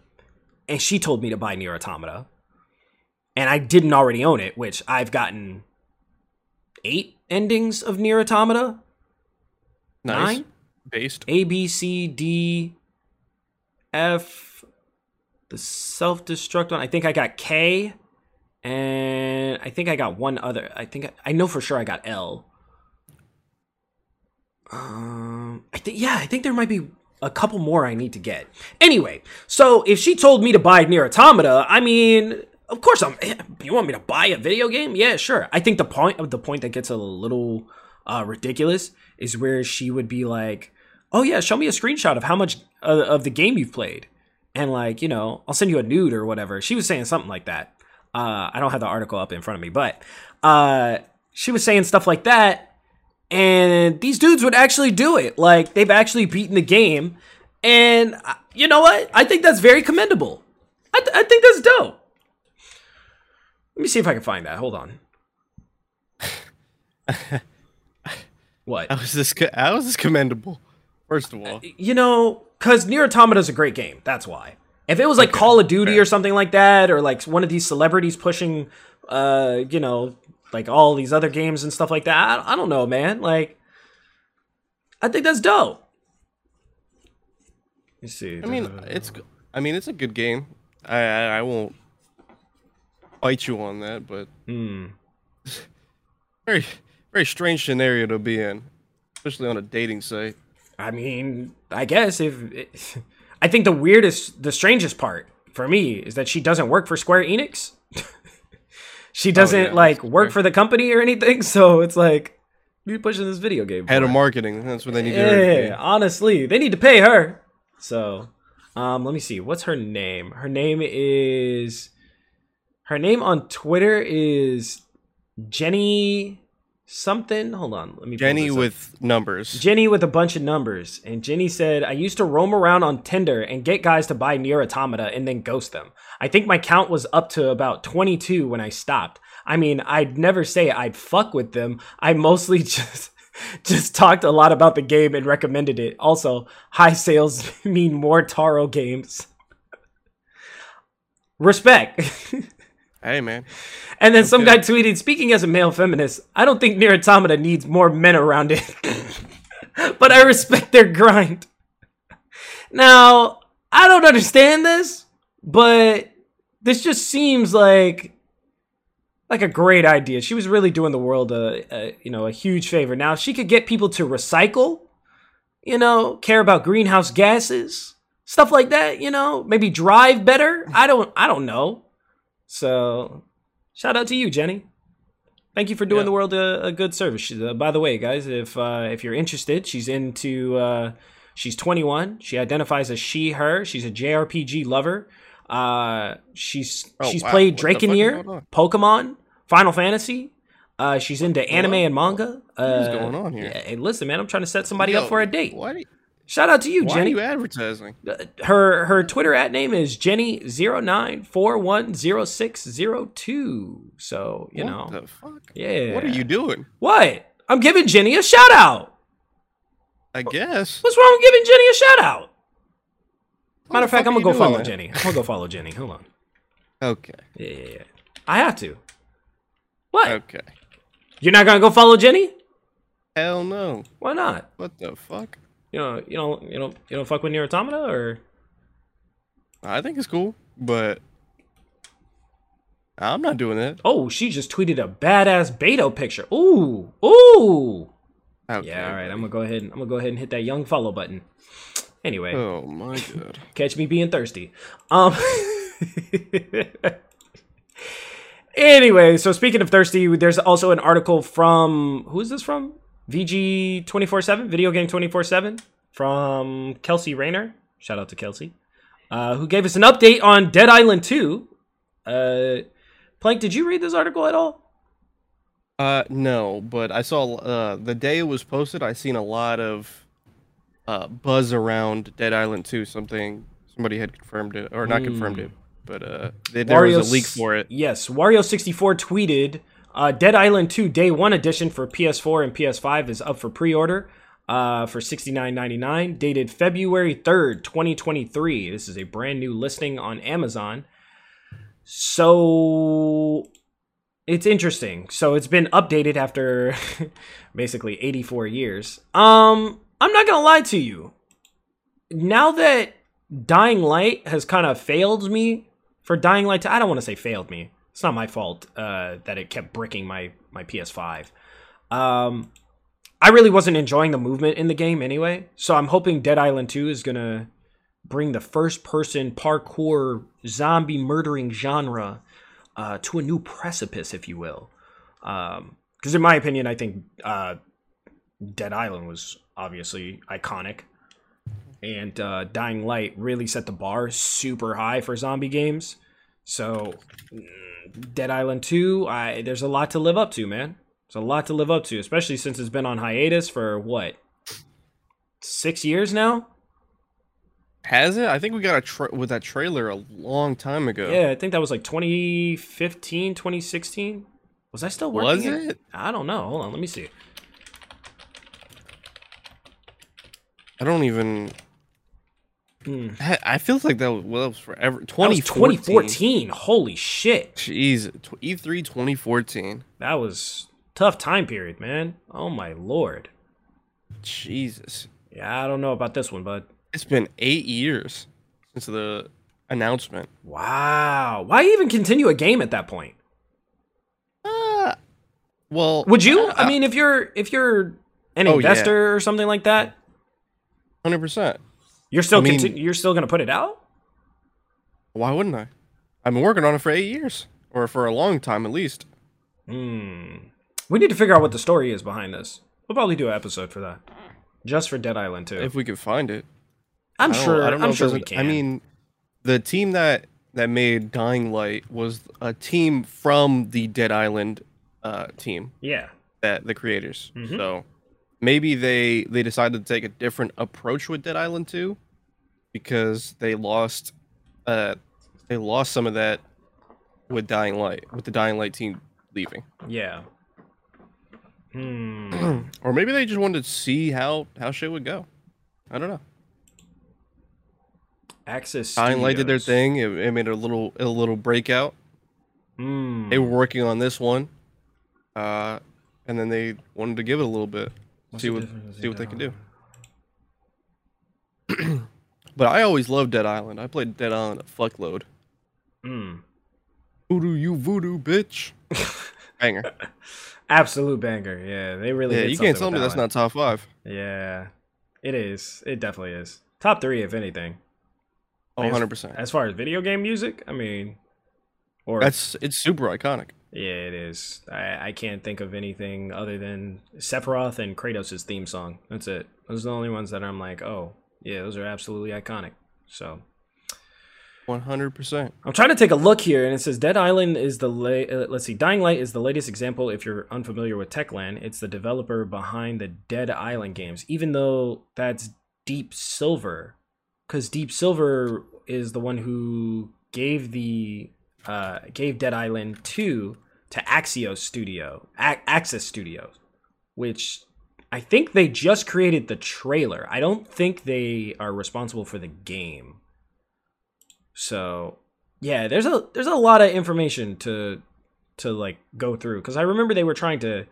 [SPEAKER 1] and she told me to buy nier automata and i didn't already own it which i've gotten eight endings of nier automata
[SPEAKER 2] Nice.
[SPEAKER 1] Nine?
[SPEAKER 2] Based.
[SPEAKER 1] A B C D F the self destruct one. I think I got K and I think I got one other. I think I, I know for sure I got L. Um I think yeah, I think there might be a couple more I need to get. Anyway, so if she told me to buy Nier Automata, I mean, of course I'm eh, you want me to buy a video game? Yeah, sure. I think the point the point that gets a little uh ridiculous is where she would be like, "Oh yeah, show me a screenshot of how much uh, of the game you've played." And like, you know, I'll send you a nude or whatever. She was saying something like that. Uh I don't have the article up in front of me, but uh she was saying stuff like that and these dudes would actually do it. Like they've actually beaten the game, and uh, you know what? I think that's very commendable. I, th- I think that's dope. Let me see if I can find that. Hold on. what?
[SPEAKER 2] How is this? How is this commendable? First of all,
[SPEAKER 1] You know, because Nier Automata is a great game. That's why. If it was like Call of Duty
[SPEAKER 2] fair.
[SPEAKER 1] or something like that, or like one of these celebrities pushing, uh, you know, like all these other games and stuff like that, I, I don't know, man. Like, I think that's dope. Let me see.
[SPEAKER 2] I mean, it's. I mean, it's a good game. I I, I won't fight you on that, but
[SPEAKER 1] Hmm.
[SPEAKER 2] very Very strange scenario to be in, especially on a dating site.
[SPEAKER 1] I mean, I guess if I think the weirdest, the strangest part for me is that she doesn't work for Square Enix. she doesn't
[SPEAKER 2] yeah,
[SPEAKER 1] like work for the company or anything. So it's like you pushing this video game.
[SPEAKER 2] Head of marketing. That's what they need to do.
[SPEAKER 1] Yeah, honestly, they need to pay her. So, um, let me see. What's her name? Her name is. Her name on Twitter is Jenny something. Hold on, let me.
[SPEAKER 2] Jenny with numbers.
[SPEAKER 1] Jenny with a bunch of numbers, and Jenny said, "I used to roam around on Tinder and get guys to buy Nier Automata and then ghost them. I think my count was up to about 22 when I stopped. I mean, I'd never say I'd fuck with them. I mostly just." Just talked a lot about the game and recommended it. Also, high sales mean more Taro games. Respect.
[SPEAKER 2] Hey man,
[SPEAKER 1] And then some guy tweeted, speaking as a male feminist, I don't think Nier Automata needs more men around it. but I respect their grind. Now, I don't understand this, but this just seems like like a great idea. She was really doing the world a, a you know a huge favor. Now, if she could get people to recycle, you know, care about greenhouse gases, stuff like that, you know, maybe drive better. I don't I don't know. So, shout out to you, Jenny. Thank you for doing
[SPEAKER 2] Yeah.
[SPEAKER 1] the world a, a good service. She- uh, by the way, guys, if uh, if you're interested, she's into. Uh, she's 21. She identifies as she/her. She's a JRPG lover. Uh, she's
[SPEAKER 2] Oh,
[SPEAKER 1] she's
[SPEAKER 2] wow.
[SPEAKER 1] played
[SPEAKER 2] What the fuck is
[SPEAKER 1] Drakengard,
[SPEAKER 2] going on?
[SPEAKER 1] Pokemon, Final Fantasy. Uh, she's into anime and manga. Uh,
[SPEAKER 2] What is going on here?
[SPEAKER 1] yeah, hey, listen, man, I'm trying to set somebody up for a date.
[SPEAKER 2] You-
[SPEAKER 1] Shout out to you,
[SPEAKER 2] why
[SPEAKER 1] Jenny.
[SPEAKER 2] are you advertising?
[SPEAKER 1] Uh, her her Twitter at name is Jenny09410602. So, you
[SPEAKER 2] what
[SPEAKER 1] know.
[SPEAKER 2] the fuck?
[SPEAKER 1] Yeah.
[SPEAKER 2] What are you doing?
[SPEAKER 1] What? I'm giving Jenny a shout out.
[SPEAKER 2] I guess.
[SPEAKER 1] What's wrong with giving Jenny a shout out? Matter of fact, I'm gonna go follow
[SPEAKER 2] that?
[SPEAKER 1] Jenny. I'm gonna go follow Jenny. Hold on.
[SPEAKER 2] Okay.
[SPEAKER 1] Yeah, yeah, yeah. I have to. What?
[SPEAKER 2] Okay.
[SPEAKER 1] You're not gonna go follow Jenny?
[SPEAKER 2] Hell no.
[SPEAKER 1] Why not?
[SPEAKER 2] What the fuck?
[SPEAKER 1] You know, you know, you know, you don't fuck with Nier Automata or
[SPEAKER 2] I think it's cool, but I'm not doing that.
[SPEAKER 1] oh, she just tweeted a badass Beto picture. Ooh, ooh.
[SPEAKER 2] Okay,
[SPEAKER 1] Yeah, all right. I'm gonna go ahead. And, I'm gonna go ahead and hit that young follow button. Anyway,
[SPEAKER 2] Oh my god.
[SPEAKER 1] catch me being thirsty. Um. anyway, so speaking of thirsty, there's also an article from who is this from? VG twenty four seven, video game twenty four seven, from Kelsey Raynor. Shout out to Kelsey, uh, who gave us an update on Dead Island two. Uh, Plank, did you read this article at all?
[SPEAKER 2] Uh, no, but I saw uh the day it was posted. I seen a lot of uh buzz around Dead Island 2. Something somebody had confirmed it or not confirmed it, but uh they, there was a leak for it.
[SPEAKER 1] Yes, Wario64 tweeted uh, Dead Island 2 Day 1 edition for PS4 and PS5 is up for pre order uh, for $69.99, dated February 3rd, 2023. This is a brand new listing on Amazon. So it's interesting. So it's been updated after basically 84 years. Um, I'm not gonna lie to you. Now that Dying Light has kind of failed me for Dying Light, 2, I don't want to say failed me. It's not my fault uh, that it kept bricking my my PS5. Um, I really wasn't enjoying the movement in the game anyway, so I'm hoping Dead Island 2 is gonna bring the first person parkour zombie murdering genre uh, to a new precipice, if you will. Because in my opinion, I think uh, Dead Island was obviously iconic, and uh, Dying Light really set the bar super high for zombie games. So, mm, Dead Island 2, I there's a lot to live up to, man. There's a lot to live up to, especially since it's been on hiatus for what six years now.
[SPEAKER 2] Has it? I think we got a tra- with that trailer a long time ago.
[SPEAKER 1] Yeah, I think that was like 2015, 2016. Was I still working?
[SPEAKER 2] Was it?
[SPEAKER 1] I don't know. Hold on, let me see.
[SPEAKER 2] I don't even.
[SPEAKER 1] Hmm.
[SPEAKER 2] I- I feel like that was, well, that was forever.
[SPEAKER 1] That was
[SPEAKER 2] 2014.
[SPEAKER 1] 2014. Holy shit.
[SPEAKER 2] Jeez, tw- E E3 2014.
[SPEAKER 1] That was tough time period, man. Oh my lord.
[SPEAKER 2] Jesus,
[SPEAKER 1] Yeah, I don't know about this one, but
[SPEAKER 2] it's been eight years since the announcement.
[SPEAKER 1] wow. Why even continue a game at that point?
[SPEAKER 2] Uh, Well,
[SPEAKER 1] Would you? I mean, if you're if you're an
[SPEAKER 2] Oh, yeah.
[SPEAKER 1] investor or something like that,
[SPEAKER 2] hundred percent.
[SPEAKER 1] You're still
[SPEAKER 2] I mean-
[SPEAKER 1] conti- you're still gonna put it out.
[SPEAKER 2] Why wouldn't I? I've been working on it for eight years, or for a long time at least.
[SPEAKER 1] Hmm. We need to figure out what the story is behind this. We'll probably do an episode for that, just for Dead Island 2.
[SPEAKER 2] If we could find it.
[SPEAKER 1] I'm
[SPEAKER 2] I
[SPEAKER 1] sure.
[SPEAKER 2] I don't know
[SPEAKER 1] I'm sure we can.
[SPEAKER 2] I mean, the team that that made Dying Light was a team from the Dead Island uh, team
[SPEAKER 1] yeah.
[SPEAKER 2] that the creators.
[SPEAKER 1] Mhm.
[SPEAKER 2] So maybe they they decided to take a different approach with Dead Island 2 because they lost uh they lost some of that with Dying Light with the Dying Light team leaving.
[SPEAKER 1] Yeah. Hmm.
[SPEAKER 2] Or maybe they just wanted to see how how shit would go. I don't know.
[SPEAKER 1] Access.
[SPEAKER 2] Dying Light did their thing. It, it made a little a little breakout.
[SPEAKER 1] Hmm.
[SPEAKER 2] They were working on this one, uh, and then they wanted to give it a little bit,
[SPEAKER 1] What's
[SPEAKER 2] see what
[SPEAKER 1] difference
[SPEAKER 2] see what they
[SPEAKER 1] between
[SPEAKER 2] can do. But I always loved Dead Island. I played Dead Island a fuckload.
[SPEAKER 1] Hmm.
[SPEAKER 2] Voodoo, you voodoo bitch. Banger.
[SPEAKER 1] Absolute banger. Yeah, they really.
[SPEAKER 2] Yeah, you can't tell me
[SPEAKER 1] that
[SPEAKER 2] that's
[SPEAKER 1] one.
[SPEAKER 2] not top five.
[SPEAKER 1] Yeah, it is. It definitely is. Top three, if anything.
[SPEAKER 2] Oh, 100 percent.
[SPEAKER 1] As far as video game music, I mean, or
[SPEAKER 2] That's it's super iconic.
[SPEAKER 1] yeah, it is. I, I can't think of anything other than Sephiroth and Kratos' theme song. That's it. Those are the only ones that I'm like, oh, yeah, those are absolutely iconic. So
[SPEAKER 2] 100 percent.
[SPEAKER 1] I'm trying to take a look here, and it says Dead Island is the la- uh, let's see, Dying Light is the latest example. If you're unfamiliar with Techland, it's the developer behind the Dead Island games. Even though that's Deep Silver, because Deep Silver is the one who gave the uh, gave Dead Island two to Axios Studio, A- Access Studios, which I think they just created the trailer. I don't think they are responsible for the game. So yeah, there's a there's a lot of information to to like go through because I remember they were trying to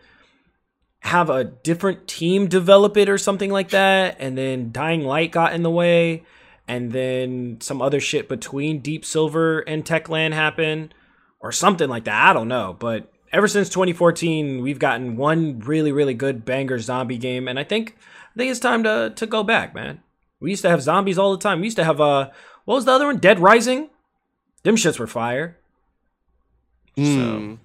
[SPEAKER 1] have a different team develop it or something like that, and then Dying Light got in the way, and then some other shit between Deep Silver and Techland happened, or something like that. I don't know, but ever since 2014, we've gotten one really really good banger zombie game, and I think I think it's time to to go back, man. We used to have zombies all the time. We used to have uh what was the other one? Dead Rising. Them shits were fire.
[SPEAKER 2] Mm.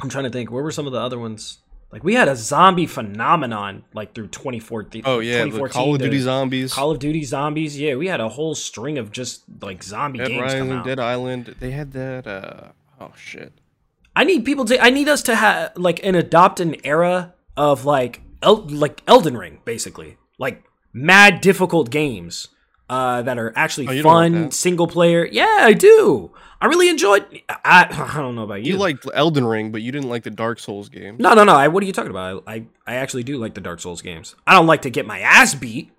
[SPEAKER 1] I'm trying to think. Where were some of the other ones? Like we had a zombie phenomenon like through 2014.
[SPEAKER 2] Oh yeah, the
[SPEAKER 1] 2014
[SPEAKER 2] Call of Duty zombies,
[SPEAKER 1] Call of Duty zombies. Yeah, we had a whole string of just like zombie
[SPEAKER 2] Dead
[SPEAKER 1] games come out.
[SPEAKER 2] Dead Island. They had that. uh Oh shit.
[SPEAKER 1] I need people to. I need us to have like an adopt an era of like El- like Elden Ring, basically, like mad difficult games uh, that are actually
[SPEAKER 2] Oh,
[SPEAKER 1] fun, single player. Yeah, I do. I really enjoyed. I I don't know about you.
[SPEAKER 2] You liked Elden Ring, but you didn't like the Dark Souls game.
[SPEAKER 1] No, no, no. I, what are you talking about? I, I I actually do like the Dark Souls games. I don't like to get my ass beat.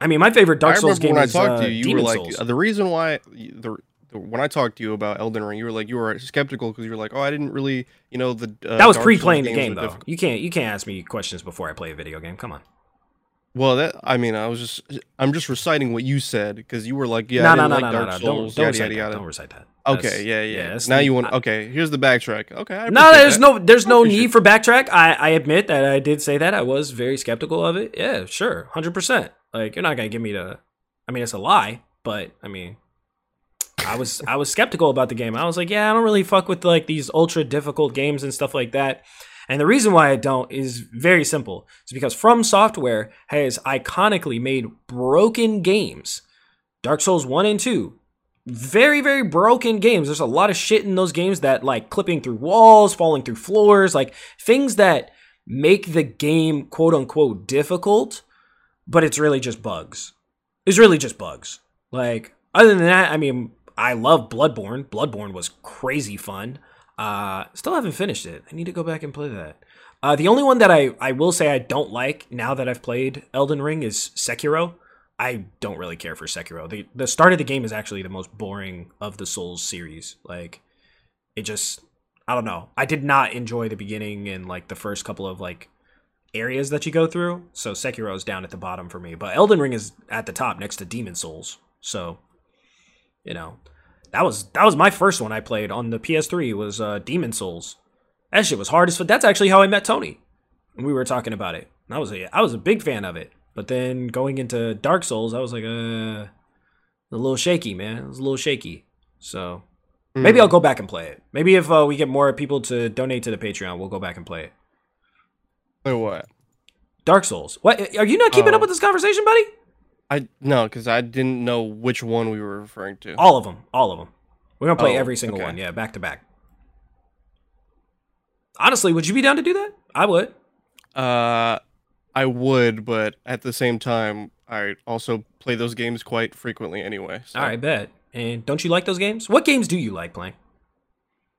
[SPEAKER 1] I mean, my favorite Dark
[SPEAKER 2] I
[SPEAKER 1] Souls game
[SPEAKER 2] when I
[SPEAKER 1] is
[SPEAKER 2] talked
[SPEAKER 1] uh,
[SPEAKER 2] to you, you
[SPEAKER 1] Demon
[SPEAKER 2] were like,
[SPEAKER 1] Souls.
[SPEAKER 2] the reason why the, when I talked to you about Elden Ring, you were like, you were skeptical because you were like, oh, I didn't really, you know, the uh,
[SPEAKER 1] that was
[SPEAKER 2] Dark
[SPEAKER 1] pre-playing the game though.
[SPEAKER 2] difficult.
[SPEAKER 1] You can't you can't ask me questions before I play a video game. Come on.
[SPEAKER 2] Well, that I mean, I was just, I'm just reciting what you said because you were like, yeah,
[SPEAKER 1] no,
[SPEAKER 2] I
[SPEAKER 1] no,
[SPEAKER 2] didn't
[SPEAKER 1] no,
[SPEAKER 2] like
[SPEAKER 1] no, no, no.
[SPEAKER 2] Souls,
[SPEAKER 1] Don't don't
[SPEAKER 2] yada
[SPEAKER 1] recite
[SPEAKER 2] yada yada.
[SPEAKER 1] Don't recite that.
[SPEAKER 2] Okay,
[SPEAKER 1] That's-
[SPEAKER 2] yeah, yeah.
[SPEAKER 1] that's
[SPEAKER 2] now
[SPEAKER 1] the-
[SPEAKER 2] you want?
[SPEAKER 1] I-
[SPEAKER 2] okay, here's the backtrack. Okay, I
[SPEAKER 1] No, there's
[SPEAKER 2] that.
[SPEAKER 1] no there's no need for backtrack. I I admit that I did say that. I was very skeptical of it. Yeah, sure, hundred percent. Like you're not gonna give me the. I mean, it's a lie, but I mean, I was I was skeptical about the game. I was like, yeah, I don't really fuck with like these ultra difficult games and stuff like that. And the reason why I don't is very simple. It's because From Software has iconically made broken games. Dark Souls 1 and 2. Very, very broken games. There's a lot of shit in those games that like clipping through walls, falling through floors, like things that make the game quote unquote difficult, but it's really just bugs. It's really just bugs. Like, other than that, I mean, I love Bloodborne. Bloodborne was crazy fun. Uh, still haven't finished it. I need to go back and play that. Uh, the only one that I, I will say I don't like now that I've played Elden Ring is Sekiro. I don't really care for Sekiro. The the start of the game is actually the most boring of the Souls series. Like it just I don't know. I did not enjoy the beginning and like the first couple of like areas that you go through. So Sekiro is down at the bottom for me, but Elden Ring is at the top next to Demon Souls. So you know, that was that was my first one I played on the PS3 was uh Demon Souls. That shit was hard as fuck. That's actually how I met Tony. And we were talking about it. I was a, I was a big fan of it. But then going into Dark Souls, I was like, uh, a little shaky, man. It was a little shaky. So maybe
[SPEAKER 2] Mm.
[SPEAKER 1] I'll go back and play it. Maybe if uh, we get more people to donate to the Patreon, we'll go back and play it.
[SPEAKER 2] Wait, what?
[SPEAKER 1] Dark Souls. What? Are you not keeping
[SPEAKER 2] Oh.
[SPEAKER 1] up with this conversation, buddy?
[SPEAKER 2] I no, because I didn't know which one we were referring to.
[SPEAKER 1] All of them. All of them. We're gonna play
[SPEAKER 2] Oh,
[SPEAKER 1] every single
[SPEAKER 2] okay.
[SPEAKER 1] one. Yeah, back to back. Honestly, would you be down to do that? I would.
[SPEAKER 2] Uh, I would, but at the same time, I also play those games quite frequently anyway. So.
[SPEAKER 1] All right, bet. And don't you like those games? What games do you like playing?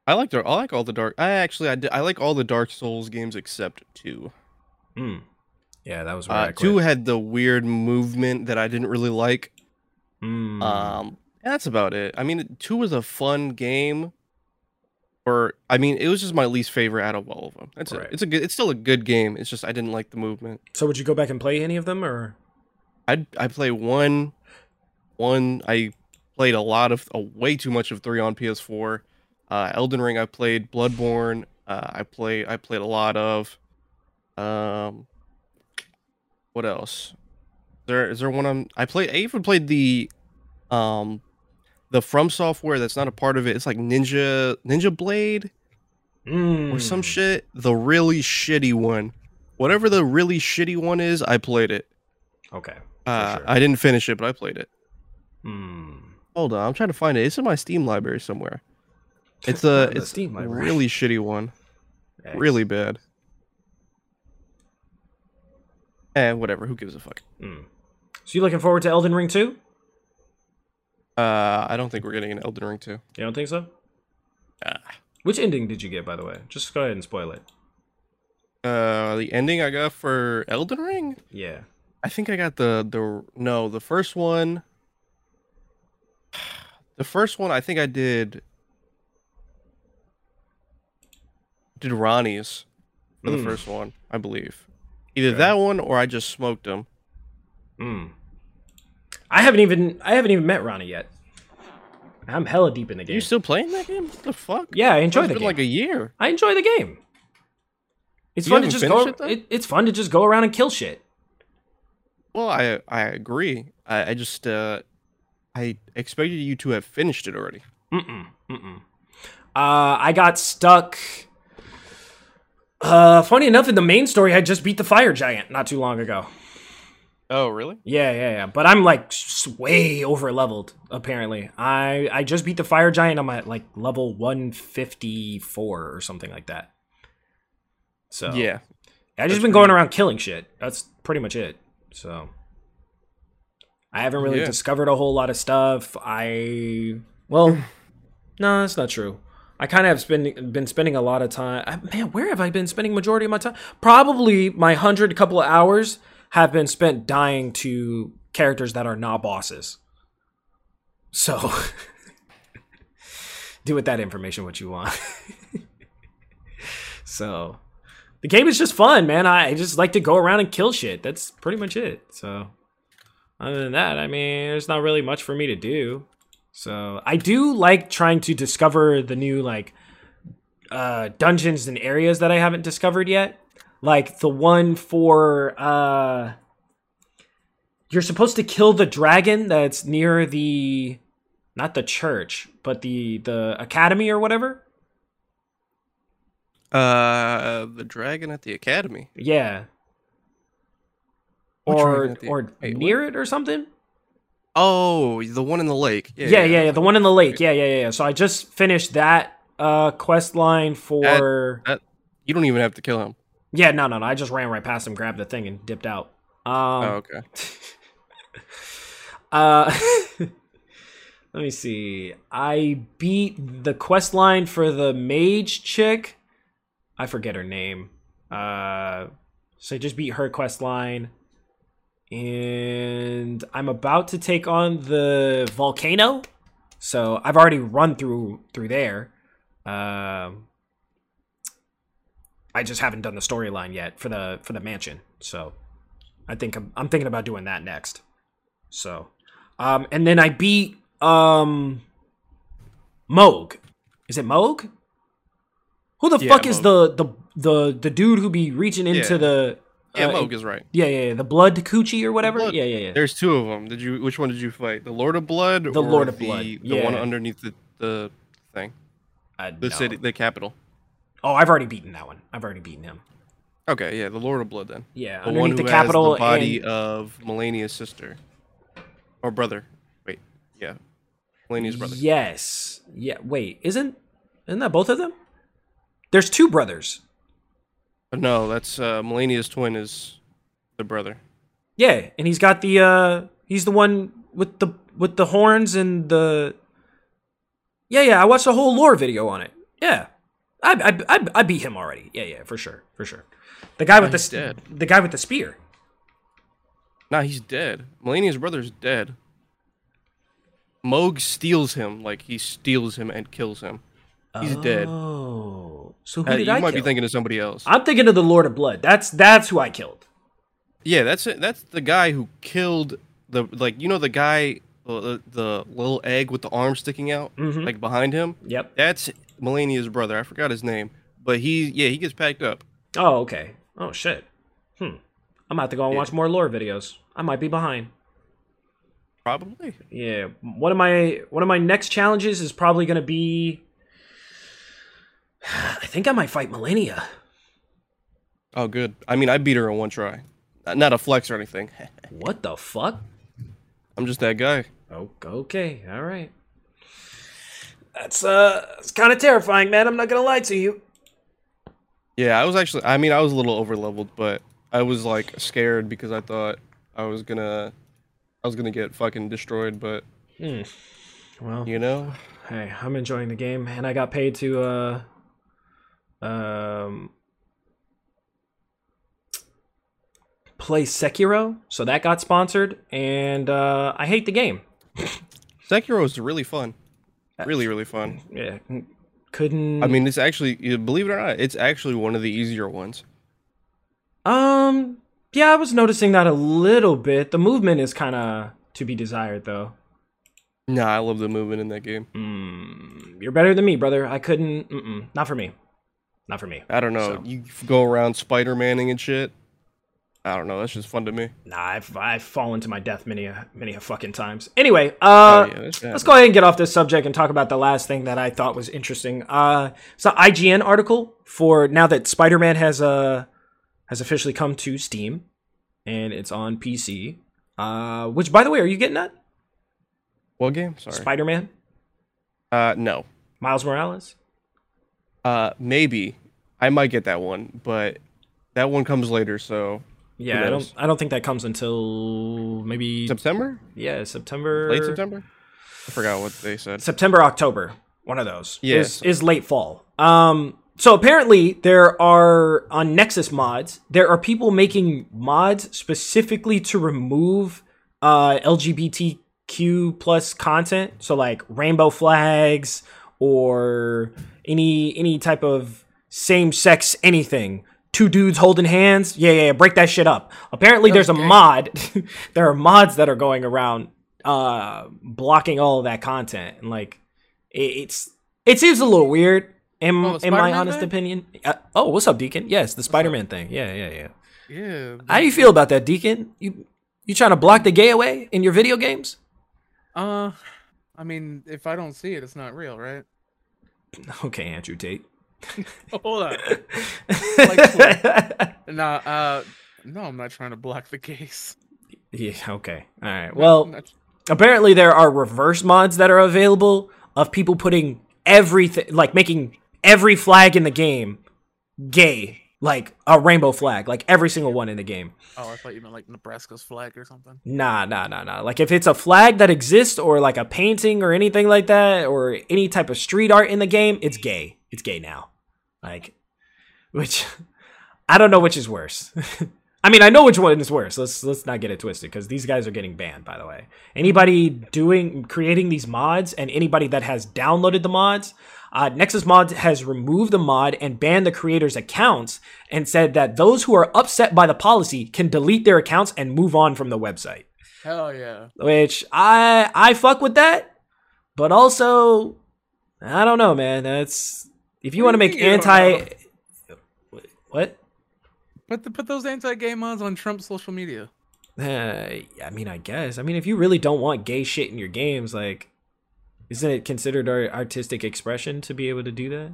[SPEAKER 2] I like the, I like all the dark. I actually I, di- I like all the Dark Souls games except two.
[SPEAKER 1] Hmm. Yeah, that was where
[SPEAKER 2] Uh,
[SPEAKER 1] I
[SPEAKER 2] two had the weird movement that I didn't really like.
[SPEAKER 1] Hmm.
[SPEAKER 2] Um, that's about it. I mean, two was a fun game. Or I mean, it was just my least favorite out of all of them. That's
[SPEAKER 1] Right.
[SPEAKER 2] it. It's a good. It's still a good game. It's just I didn't like the movement.
[SPEAKER 1] so would you go back and play any of them, or?
[SPEAKER 2] I I play one, one. I played a lot of, uh, way too much of three on PS4. Uh, Elden Ring. I played Bloodborne. Uh, I play. I played a lot of. Um. What else? Is there is there one I'm I played. I even played the, um, the From Software that's not a part of it. It's like Ninja Ninja Blade
[SPEAKER 1] Mm.
[SPEAKER 2] or some shit. The really shitty one. Whatever the really shitty one is, I played it.
[SPEAKER 1] Okay.
[SPEAKER 2] Uh,
[SPEAKER 1] sure.
[SPEAKER 2] I didn't finish it, but I played it.
[SPEAKER 1] Hmm.
[SPEAKER 2] Hold on, I'm trying to find it. It's in my Steam library somewhere. It's a it's
[SPEAKER 1] Steam
[SPEAKER 2] a
[SPEAKER 1] library.
[SPEAKER 2] really shitty one. Really bad. Eh, whatever. Who gives a fuck?
[SPEAKER 1] Hmm. So you looking forward to Elden Ring 2?
[SPEAKER 2] Uh, I don't think we're getting an Elden Ring 2.
[SPEAKER 1] You don't think so?
[SPEAKER 2] Ah.
[SPEAKER 1] Which ending did you get, by the way? Just go ahead and spoil it.
[SPEAKER 2] Uh, the ending I got for Elden Ring,
[SPEAKER 1] Yeah.
[SPEAKER 2] I think I got the the no the first one. The first one, I think I did. Did Ranni's for the
[SPEAKER 1] Mm.
[SPEAKER 2] first one, I believe. Either
[SPEAKER 1] Okay.
[SPEAKER 2] that one or I just smoked them.
[SPEAKER 1] Hmm. I haven't even I haven't even met Ranni yet. I'm hella deep in the game.
[SPEAKER 2] You still playing that game? What the fuck?
[SPEAKER 1] yeah, I enjoy
[SPEAKER 2] It's
[SPEAKER 1] the
[SPEAKER 2] been
[SPEAKER 1] game.
[SPEAKER 2] like a year.
[SPEAKER 1] I enjoy the game. It's
[SPEAKER 2] You
[SPEAKER 1] fun to just go.
[SPEAKER 2] it.
[SPEAKER 1] It, it's fun to just go around and kill shit.
[SPEAKER 2] Well, I I agree. I, I just uh I expected you to have finished it already.
[SPEAKER 1] Mm-mm. Mm-mm. Uh, I got stuck. Uh, funny enough, in the main story, I just beat the fire giant not too long ago.
[SPEAKER 2] Oh, really?
[SPEAKER 1] Yeah, yeah, yeah. But I'm like way over leveled. Apparently, I I just beat the fire giant. I'm at like level 154 or something like that. So
[SPEAKER 2] Yeah.
[SPEAKER 1] I just been going
[SPEAKER 2] pretty-
[SPEAKER 1] around killing shit. That's pretty much it. So I haven't really
[SPEAKER 2] Yeah.
[SPEAKER 1] discovered a whole lot of stuff. I well, no, that's not true. I kind of have spend, been spending a lot of time. Man, where have I been spending majority of my time? Probably my hundred couple of hours have been spent dying to characters that are not bosses. So do with that information what you want. so the game is just fun, man. I just like to go around and kill shit. That's pretty much it. So other than that, I mean, there's not really much for me to do. So I do like trying to discover the new like uh dungeons and areas that I haven't discovered yet. Like the one for uh you're supposed to kill the dragon that's near the not the church, but the the academy or whatever.
[SPEAKER 2] Uh, the dragon at the academy.
[SPEAKER 1] Yeah.
[SPEAKER 2] What
[SPEAKER 1] or
[SPEAKER 2] the-
[SPEAKER 1] or
[SPEAKER 2] wait, what?
[SPEAKER 1] near it or something.
[SPEAKER 2] Oh, the one in the lake. Yeah,
[SPEAKER 1] Yeah, yeah, yeah, the one in the lake. Yeah, yeah, yeah. yeah. So I just finished that uh quest line for
[SPEAKER 2] That, you don't even have to kill him.
[SPEAKER 1] Yeah, no, no, no. I just ran right past him, grabbed the thing and dipped out. Um
[SPEAKER 2] oh, okay.
[SPEAKER 1] uh Let me see. I beat the quest line for the mage chick. I forget her name. Uh so I just beat her quest line. And I'm about to take on the volcano. So I've already run through through there. Um I just haven't done the storyline yet for the for the mansion. So I think I'm, I'm thinking about doing that next. So um and then I beat um Mohg. Is it Mohg? Who the
[SPEAKER 2] Yeah,
[SPEAKER 1] fuck is the, the the the dude who be reaching into
[SPEAKER 2] Yeah.
[SPEAKER 1] the
[SPEAKER 2] Yeah,
[SPEAKER 1] uh,
[SPEAKER 2] Mohg is right.
[SPEAKER 1] yeah, yeah, yeah, the blood coochie or whatever?
[SPEAKER 2] Blood-
[SPEAKER 1] Yeah, yeah, yeah.
[SPEAKER 2] There's two of them. Did you? Which one did you fight? The Lord of Blood.
[SPEAKER 1] The
[SPEAKER 2] or
[SPEAKER 1] Lord of
[SPEAKER 2] the,
[SPEAKER 1] Blood,
[SPEAKER 2] The one underneath the the thing, the city, the capital.
[SPEAKER 1] Oh, I've already beaten that one. I've already beaten him.
[SPEAKER 2] Okay, yeah, the Lord of Blood then.
[SPEAKER 1] Yeah,
[SPEAKER 2] The one who
[SPEAKER 1] the capital
[SPEAKER 2] has the body
[SPEAKER 1] and
[SPEAKER 2] of Malenia's sister or brother. Wait, yeah, Malenia's brother.
[SPEAKER 1] Yes. Yeah. Wait. Isn't isn't that both of them? There's two brothers.
[SPEAKER 2] No, that's uh, Malenia's twin is the brother.
[SPEAKER 1] Yeah, and he's got the uh he's the one with the with the horns and the Yeah, yeah, I watched a whole lore video on it. Yeah. I I I, I beat him already. Yeah, yeah, for sure. For sure. The guy with the
[SPEAKER 2] dead.
[SPEAKER 1] the guy with the spear.
[SPEAKER 2] Nah, he's dead. Malenia's brother's dead. Mohg steals him, like he steals him and kills him. He's dead.
[SPEAKER 1] So who
[SPEAKER 2] Uh,
[SPEAKER 1] did
[SPEAKER 2] you
[SPEAKER 1] I
[SPEAKER 2] might
[SPEAKER 1] kill?
[SPEAKER 2] be thinking of somebody else.
[SPEAKER 1] I'm thinking of the Lord of Blood. That's that's who I killed.
[SPEAKER 2] Yeah, that's it. That's the guy who killed the like you know the guy uh, the, little egg with the arm sticking out
[SPEAKER 1] Mhm.
[SPEAKER 2] like behind him.
[SPEAKER 1] Yep.
[SPEAKER 2] That's Malenia's brother. I forgot his name, but he yeah he gets packed up.
[SPEAKER 1] Oh, okay. Oh shit. Hmm. I'm about to go and
[SPEAKER 2] Yeah.
[SPEAKER 1] watch more lore videos. I might be behind.
[SPEAKER 2] Probably.
[SPEAKER 1] Yeah. One of my one of my next challenges is probably gonna be I think I might fight Malenia.
[SPEAKER 2] Oh, good. I mean, I beat her in one try. Not- Not a flex or anything.
[SPEAKER 1] What the fuck?
[SPEAKER 2] I'm just that guy.
[SPEAKER 1] Oh, okay. All right. That's uh it's kind of terrifying, man. I'm not gonna lie to you.
[SPEAKER 2] Yeah, I was actually. I mean, I was a little over leveled, but I was like scared because I thought I was gonna, I was gonna get fucking destroyed. But
[SPEAKER 1] Hmm. Well,
[SPEAKER 2] you know,
[SPEAKER 1] hey, I'm enjoying the game, and I got paid to uh um play Sekiro, so that got sponsored, and uh I hate the game.
[SPEAKER 2] Sekiro is really fun. Really, really fun.
[SPEAKER 1] Yeah, couldn't.
[SPEAKER 2] I mean, it's actually, believe it or not, it's actually one of the easier ones.
[SPEAKER 1] um, yeah, I was noticing that a little bit. The movement is kind of to be desired, though.
[SPEAKER 2] Nah, I love the movement in that game.
[SPEAKER 1] Mm, you're better than me, brother. I couldn't. Not for me. Not for me.
[SPEAKER 2] I don't know.
[SPEAKER 1] So-
[SPEAKER 2] You go around Spider Manning and shit. I don't know. That's just fun to me.
[SPEAKER 1] Nah, I've I've fallen to my death many a many a fucking times. Anyway, uh,
[SPEAKER 2] Oh, yeah,
[SPEAKER 1] let's go ahead and get off this subject and talk about the last thing that I thought was interesting. Uh, it's an IGN article for now that Spider-Man has uh has officially come to Steam, and it's on PC. Uh, which by the way, are you getting that
[SPEAKER 2] What game? Sorry.
[SPEAKER 1] Spider-Man
[SPEAKER 2] uh, no.
[SPEAKER 1] Miles Morales?
[SPEAKER 2] Uh, maybe I might get that one, but that one comes later. So
[SPEAKER 1] Yeah, I don't I don't think that comes until maybe
[SPEAKER 2] September,
[SPEAKER 1] yeah September
[SPEAKER 2] late September. I forgot what they said.
[SPEAKER 1] September, October, one of those.
[SPEAKER 2] Yeah,
[SPEAKER 1] is, is late fall. Um, so apparently there are on Nexus mods, there are people making mods specifically to remove uh LGBTQ plus content. So like rainbow flags or any any type of same sex anything. Two dudes holding hands. Yeah, yeah, yeah, break that shit up. Apparently there's a mod. there are mods that are going around uh blocking all of that content and like it, it's it seems a little weird in,
[SPEAKER 5] Oh,
[SPEAKER 1] in my honest
[SPEAKER 5] thing?
[SPEAKER 1] opinion uh, oh what's up deacon yes the spider-man thing yeah yeah yeah
[SPEAKER 5] Yeah.
[SPEAKER 1] how do you feel about that deacon you you trying to block the gay away in your video games
[SPEAKER 5] Uh, I mean, if I don't see it, it's not real, right?
[SPEAKER 1] okay andrew tate
[SPEAKER 5] Hold on. Like Nah, uh, no, I'm not trying to block the case.
[SPEAKER 1] yeah okay all right well apparently there are reverse mods that are available of people putting everything like making every flag in the game gay like a rainbow flag like every single one in the game
[SPEAKER 5] oh, I thought you meant like Nebraska's flag or something.
[SPEAKER 1] nah nah nah nah like if it's a flag that exists or like a painting or anything like that or any type of street art in the game it's gay it's gay now like which i don't know which is worse I mean, I know which one is worse. Let's let's not get it twisted because these guys are getting banned. By the way, anybody doing creating these mods and anybody that has downloaded the mods, uh, Nexus Mod has removed the mod and banned the creators' accounts and said that those who are upset by the policy can delete their accounts and move on from the website.
[SPEAKER 5] Hell yeah.
[SPEAKER 1] Which I I fuck with that, but also I don't know, man. That's If you
[SPEAKER 5] What
[SPEAKER 1] want to make
[SPEAKER 5] mean you don't
[SPEAKER 1] anti, what?
[SPEAKER 5] Put the, put those anti-gay mods on Trump's social media.
[SPEAKER 1] Uh, I mean, I guess. I mean, if you really don't want gay shit in your games, like, isn't it considered ar- artistic expression to be able to do that?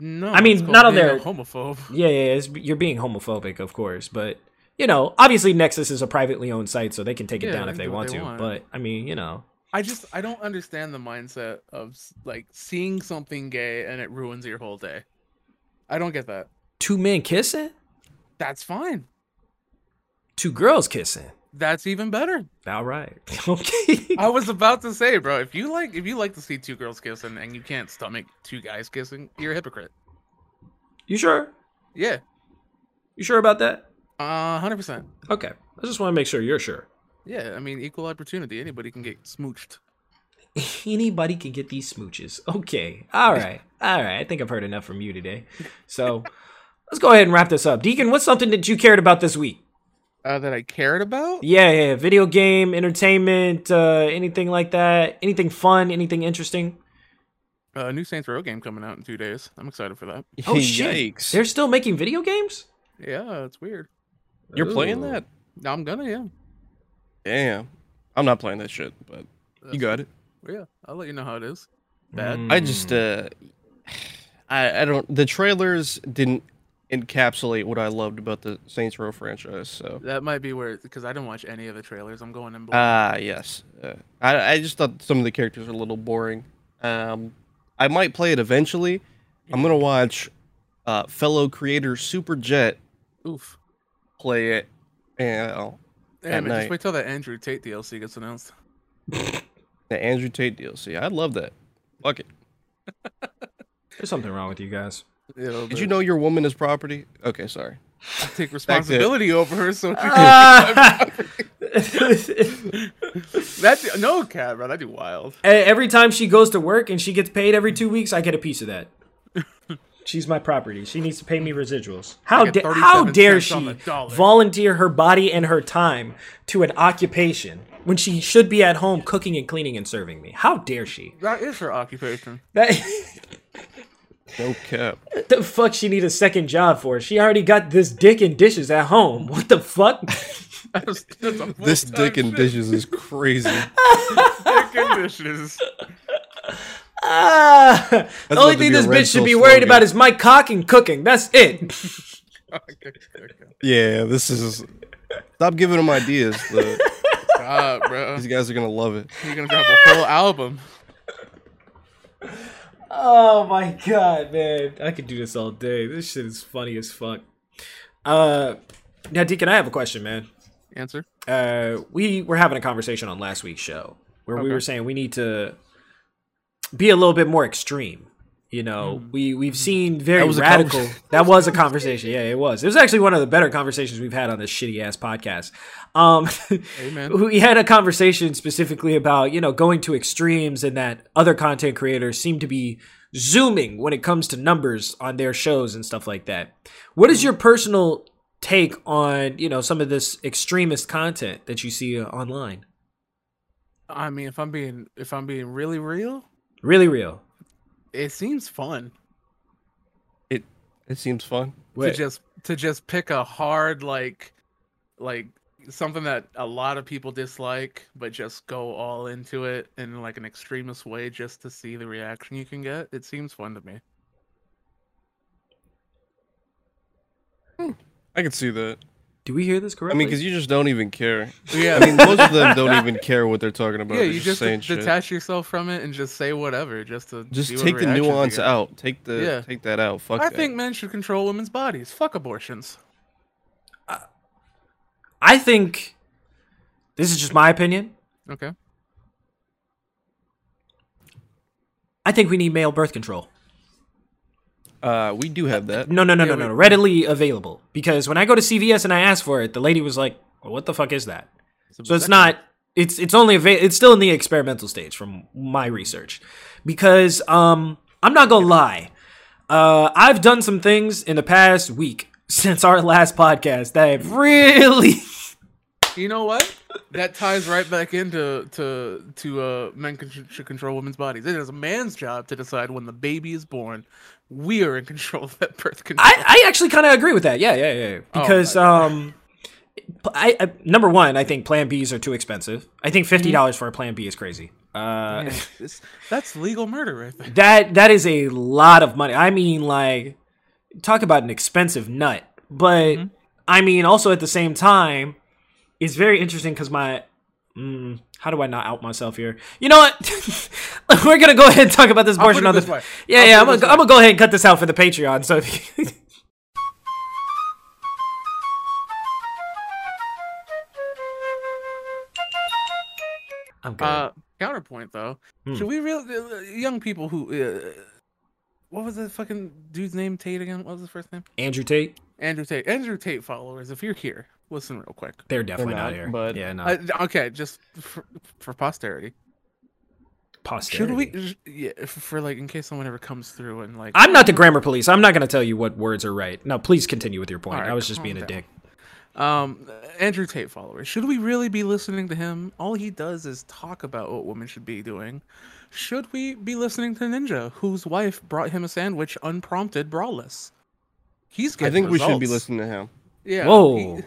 [SPEAKER 5] No,
[SPEAKER 1] I mean, not on their-
[SPEAKER 5] homophobe.
[SPEAKER 1] Yeah, yeah, it's, you're being homophobic, of course, but you know, obviously Nexus is a privately owned site, so they can take it
[SPEAKER 5] Yeah,
[SPEAKER 1] down if
[SPEAKER 5] can
[SPEAKER 1] they want
[SPEAKER 5] they
[SPEAKER 1] to.
[SPEAKER 5] want.
[SPEAKER 1] But I mean, you know,
[SPEAKER 5] I just I don't understand the mindset of like seeing something gay and it ruins your whole day. I don't get that.
[SPEAKER 1] two men kissing,
[SPEAKER 5] That's fine.
[SPEAKER 1] two girls kissing.
[SPEAKER 5] That's even better.
[SPEAKER 1] All right, okay.
[SPEAKER 5] I was about to say, bro, if you like if you like to see two girls kissing and you can't stomach two guys kissing, you're a hypocrite.
[SPEAKER 1] you sure?
[SPEAKER 5] Yeah.
[SPEAKER 1] You sure about that?
[SPEAKER 5] Uh 100%.
[SPEAKER 1] Okay, I just want to make sure you're sure.
[SPEAKER 5] Yeah, I mean equal opportunity. Anybody can get smooched.
[SPEAKER 1] Anybody can get these smooches. Okay, all right, all right. I think I've heard enough from you today. So let's go ahead and wrap this up. Deacon, what's something that you cared about this week?
[SPEAKER 5] Uh that I cared about?
[SPEAKER 1] Yeah, yeah, yeah. video game, entertainment, uh, anything like that. Anything fun, anything interesting.
[SPEAKER 5] Uh, a new Saints Row game coming out in 2 days. I'm excited for that.
[SPEAKER 1] Oh shit!
[SPEAKER 2] Yikes.
[SPEAKER 1] They're still making video games.
[SPEAKER 5] Yeah, it's weird.
[SPEAKER 2] You're playing that?
[SPEAKER 5] I'm gonna, yeah.
[SPEAKER 2] Damn. I'm not playing that shit, but you got it.
[SPEAKER 5] Yeah, I'll let you know how it is. Bad.
[SPEAKER 2] I just uh I I don't the trailers didn't encapsulate what I loved about the Saints Row franchise, so
[SPEAKER 5] That might be where because I didn't watch any of the trailers. I'm going in blind.
[SPEAKER 2] Ah, yes. Uh, I I just thought some of the characters are a little boring. Um I might play it eventually. I'm going to watch uh fellow creator Super Jet
[SPEAKER 5] Oof.
[SPEAKER 2] play it and uh,
[SPEAKER 5] Damn
[SPEAKER 2] At
[SPEAKER 5] it,
[SPEAKER 2] night.
[SPEAKER 5] just wait till that Andrew Tate DLC gets announced.
[SPEAKER 2] the Andrew Tate DLC. I'd love that. Fuck it.
[SPEAKER 1] There's something wrong with you guys.
[SPEAKER 5] Yeah,
[SPEAKER 2] Did you know your woman is property? Okay, sorry.
[SPEAKER 5] I take responsibility over her? So she
[SPEAKER 1] Ah!
[SPEAKER 5] that no cat, bro. That'd be wild.
[SPEAKER 1] Every time she goes to work and she gets paid every two weeks, I get a piece of that. She's my property. She needs to pay me residuals. How,
[SPEAKER 5] I
[SPEAKER 1] da- how dare she volunteer her body and her time to an occupation when she should be at home cooking and cleaning and serving me? How dare she?
[SPEAKER 5] That is her occupation.
[SPEAKER 1] That
[SPEAKER 2] No cap.
[SPEAKER 1] the fuck she need a second job for? She already got this dick and dishes at home. What the fuck?
[SPEAKER 5] That's, that's
[SPEAKER 2] This dick and
[SPEAKER 5] shit.
[SPEAKER 2] dishes is crazy.
[SPEAKER 5] Dick and dishes.
[SPEAKER 1] Ah, the only thing this bitch should
[SPEAKER 2] Pill
[SPEAKER 1] be worried
[SPEAKER 2] slogan.
[SPEAKER 1] about is my cock and cooking. That's it.
[SPEAKER 5] Okay, okay.
[SPEAKER 2] Yeah, this is. Stop giving them ideas. The,
[SPEAKER 5] God, bro.
[SPEAKER 2] these guys are gonna love it.
[SPEAKER 5] You're gonna drop a whole album.
[SPEAKER 1] Oh my god, man. I could do this all day. This shit is funny as fuck. Uh now Deacon, I have a question, man.
[SPEAKER 5] Answer.
[SPEAKER 1] Uh we were having a conversation on last week's show where we were saying we need to be a little bit more extreme. You know, we we've seen very
[SPEAKER 2] That
[SPEAKER 1] radical.
[SPEAKER 2] conver-
[SPEAKER 1] that was a conversation. Yeah, it was. It was actually one of the better conversations we've had on this shitty ass podcast. Um,
[SPEAKER 5] Amen.
[SPEAKER 1] we had a conversation specifically about you know going to extremes and that other content creators seem to be zooming when it comes to numbers on their shows and stuff like that. What is your personal take on you know some of this extremist content that you see online?
[SPEAKER 5] I mean, if I'm being if I'm being really real,
[SPEAKER 1] Really real.
[SPEAKER 5] it seems fun
[SPEAKER 2] It it seems fun.
[SPEAKER 1] Wait.
[SPEAKER 5] to just to just pick a hard like like something that a lot of people dislike, but just go all into it in like an extremist way just to see the reaction you can get. It seems fun to me. Hmm.
[SPEAKER 2] I can see that.
[SPEAKER 1] Do we hear this correctly?
[SPEAKER 2] I mean, because you just don't even care.
[SPEAKER 5] Yeah,
[SPEAKER 2] I mean, most of them don't even care what they're talking about.
[SPEAKER 5] yeah,
[SPEAKER 2] They're
[SPEAKER 5] you just
[SPEAKER 2] saying shit.
[SPEAKER 5] detach yourself from it and just say whatever, just to
[SPEAKER 2] Just
[SPEAKER 5] see what
[SPEAKER 2] take the nuance out. Take the
[SPEAKER 5] Yeah.
[SPEAKER 2] take that out. Fuck
[SPEAKER 5] I
[SPEAKER 2] that.
[SPEAKER 5] think men should control women's bodies. Fuck abortions.
[SPEAKER 1] I think this is just my opinion.
[SPEAKER 5] Okay.
[SPEAKER 1] I think we need male birth control.
[SPEAKER 2] Uh, we do have that.
[SPEAKER 1] No, no, no,
[SPEAKER 5] Yeah,
[SPEAKER 1] no, no,
[SPEAKER 5] we-
[SPEAKER 1] readily available. Because when I go to CVS and I ask for it, the lady was like, well, "What the fuck is that?" So it's not. It's it's only ava- It's still in the experimental stage from my research. Because um, I'm not gonna lie. Uh, I've done some things in the past week since our last podcast that have really
[SPEAKER 5] You know what? That ties right back into to to uh, men con- should control women's bodies. It is a man's job to decide when the baby is born. We are in control of that birth control.
[SPEAKER 1] I, I actually kind of agree with that. Yeah, yeah, yeah.
[SPEAKER 5] Oh,
[SPEAKER 1] Because
[SPEAKER 5] my
[SPEAKER 1] um, I, I number one, I think Plan Bs are too expensive. I think fifty
[SPEAKER 5] Mm-hmm.
[SPEAKER 1] dollars for a Plan B is crazy. Uh,
[SPEAKER 5] Man, this- that's legal murder right there.
[SPEAKER 1] that that is a lot of money. I mean, like, talk about an expensive nut. But
[SPEAKER 5] Mm-hmm.
[SPEAKER 1] I mean, also at the same time, it's very interesting because my. Mm, how do I not out myself here? You know what? We're gonna go ahead and talk about this portion on the.
[SPEAKER 5] this way.
[SPEAKER 1] Yeah,
[SPEAKER 5] I'll
[SPEAKER 1] yeah. I'm gonna, I'm gonna go ahead and cut this out for the Patreon. So. If you- I'm good.
[SPEAKER 5] Uh, counterpoint though,
[SPEAKER 1] Hmm.
[SPEAKER 5] should we really uh, young people who uh, what was the fucking dude's name? Tate again? What was his first name?
[SPEAKER 1] Andrew Tate,
[SPEAKER 5] Andrew Tate. Andrew Tate followers, if you're here, listen real quick.
[SPEAKER 1] they're definitely not,
[SPEAKER 2] not,
[SPEAKER 1] here.
[SPEAKER 2] but-
[SPEAKER 1] yeah, no.
[SPEAKER 5] Uh, okay, just for, for posterity.
[SPEAKER 1] Posterity.
[SPEAKER 5] Should we? Yeah, for like in case someone ever comes through and like.
[SPEAKER 1] I'm not the grammar police. I'm not going to tell you what words are right. No, please continue with your point.
[SPEAKER 5] All right,
[SPEAKER 1] I was just
[SPEAKER 5] calm
[SPEAKER 1] being a dick.
[SPEAKER 5] Um, Andrew Tate followers. Should we really be listening to him? All he does is talk about what women should be doing. Should we be listening to Ninja, whose wife brought him a sandwich unprompted, braless? He's getting.
[SPEAKER 2] I
[SPEAKER 5] getting
[SPEAKER 2] think we should be listening to him.
[SPEAKER 5] Yeah.
[SPEAKER 1] Whoa.
[SPEAKER 5] He,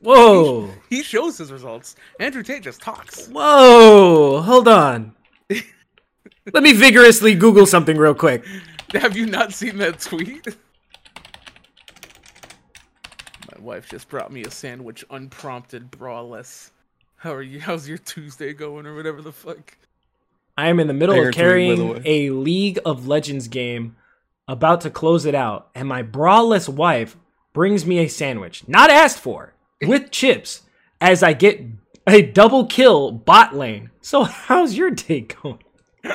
[SPEAKER 1] Whoa.
[SPEAKER 5] he shows his results. Andrew Tate just talks.
[SPEAKER 1] Whoa. Hold on. Let me vigorously Google something real quick.
[SPEAKER 5] Have you not seen that tweet? My wife just brought me a sandwich unprompted, braless. How are you? How's your Tuesday going, or whatever the fuck?
[SPEAKER 1] I am in the middle
[SPEAKER 2] Banger
[SPEAKER 1] of
[SPEAKER 2] tweet, by the
[SPEAKER 1] carrying
[SPEAKER 2] way.
[SPEAKER 1] a League of Legends game, about to close it out, and my braless wife brings me a sandwich, not asked for, with chips, as I get a double kill bot lane. So how's your day going?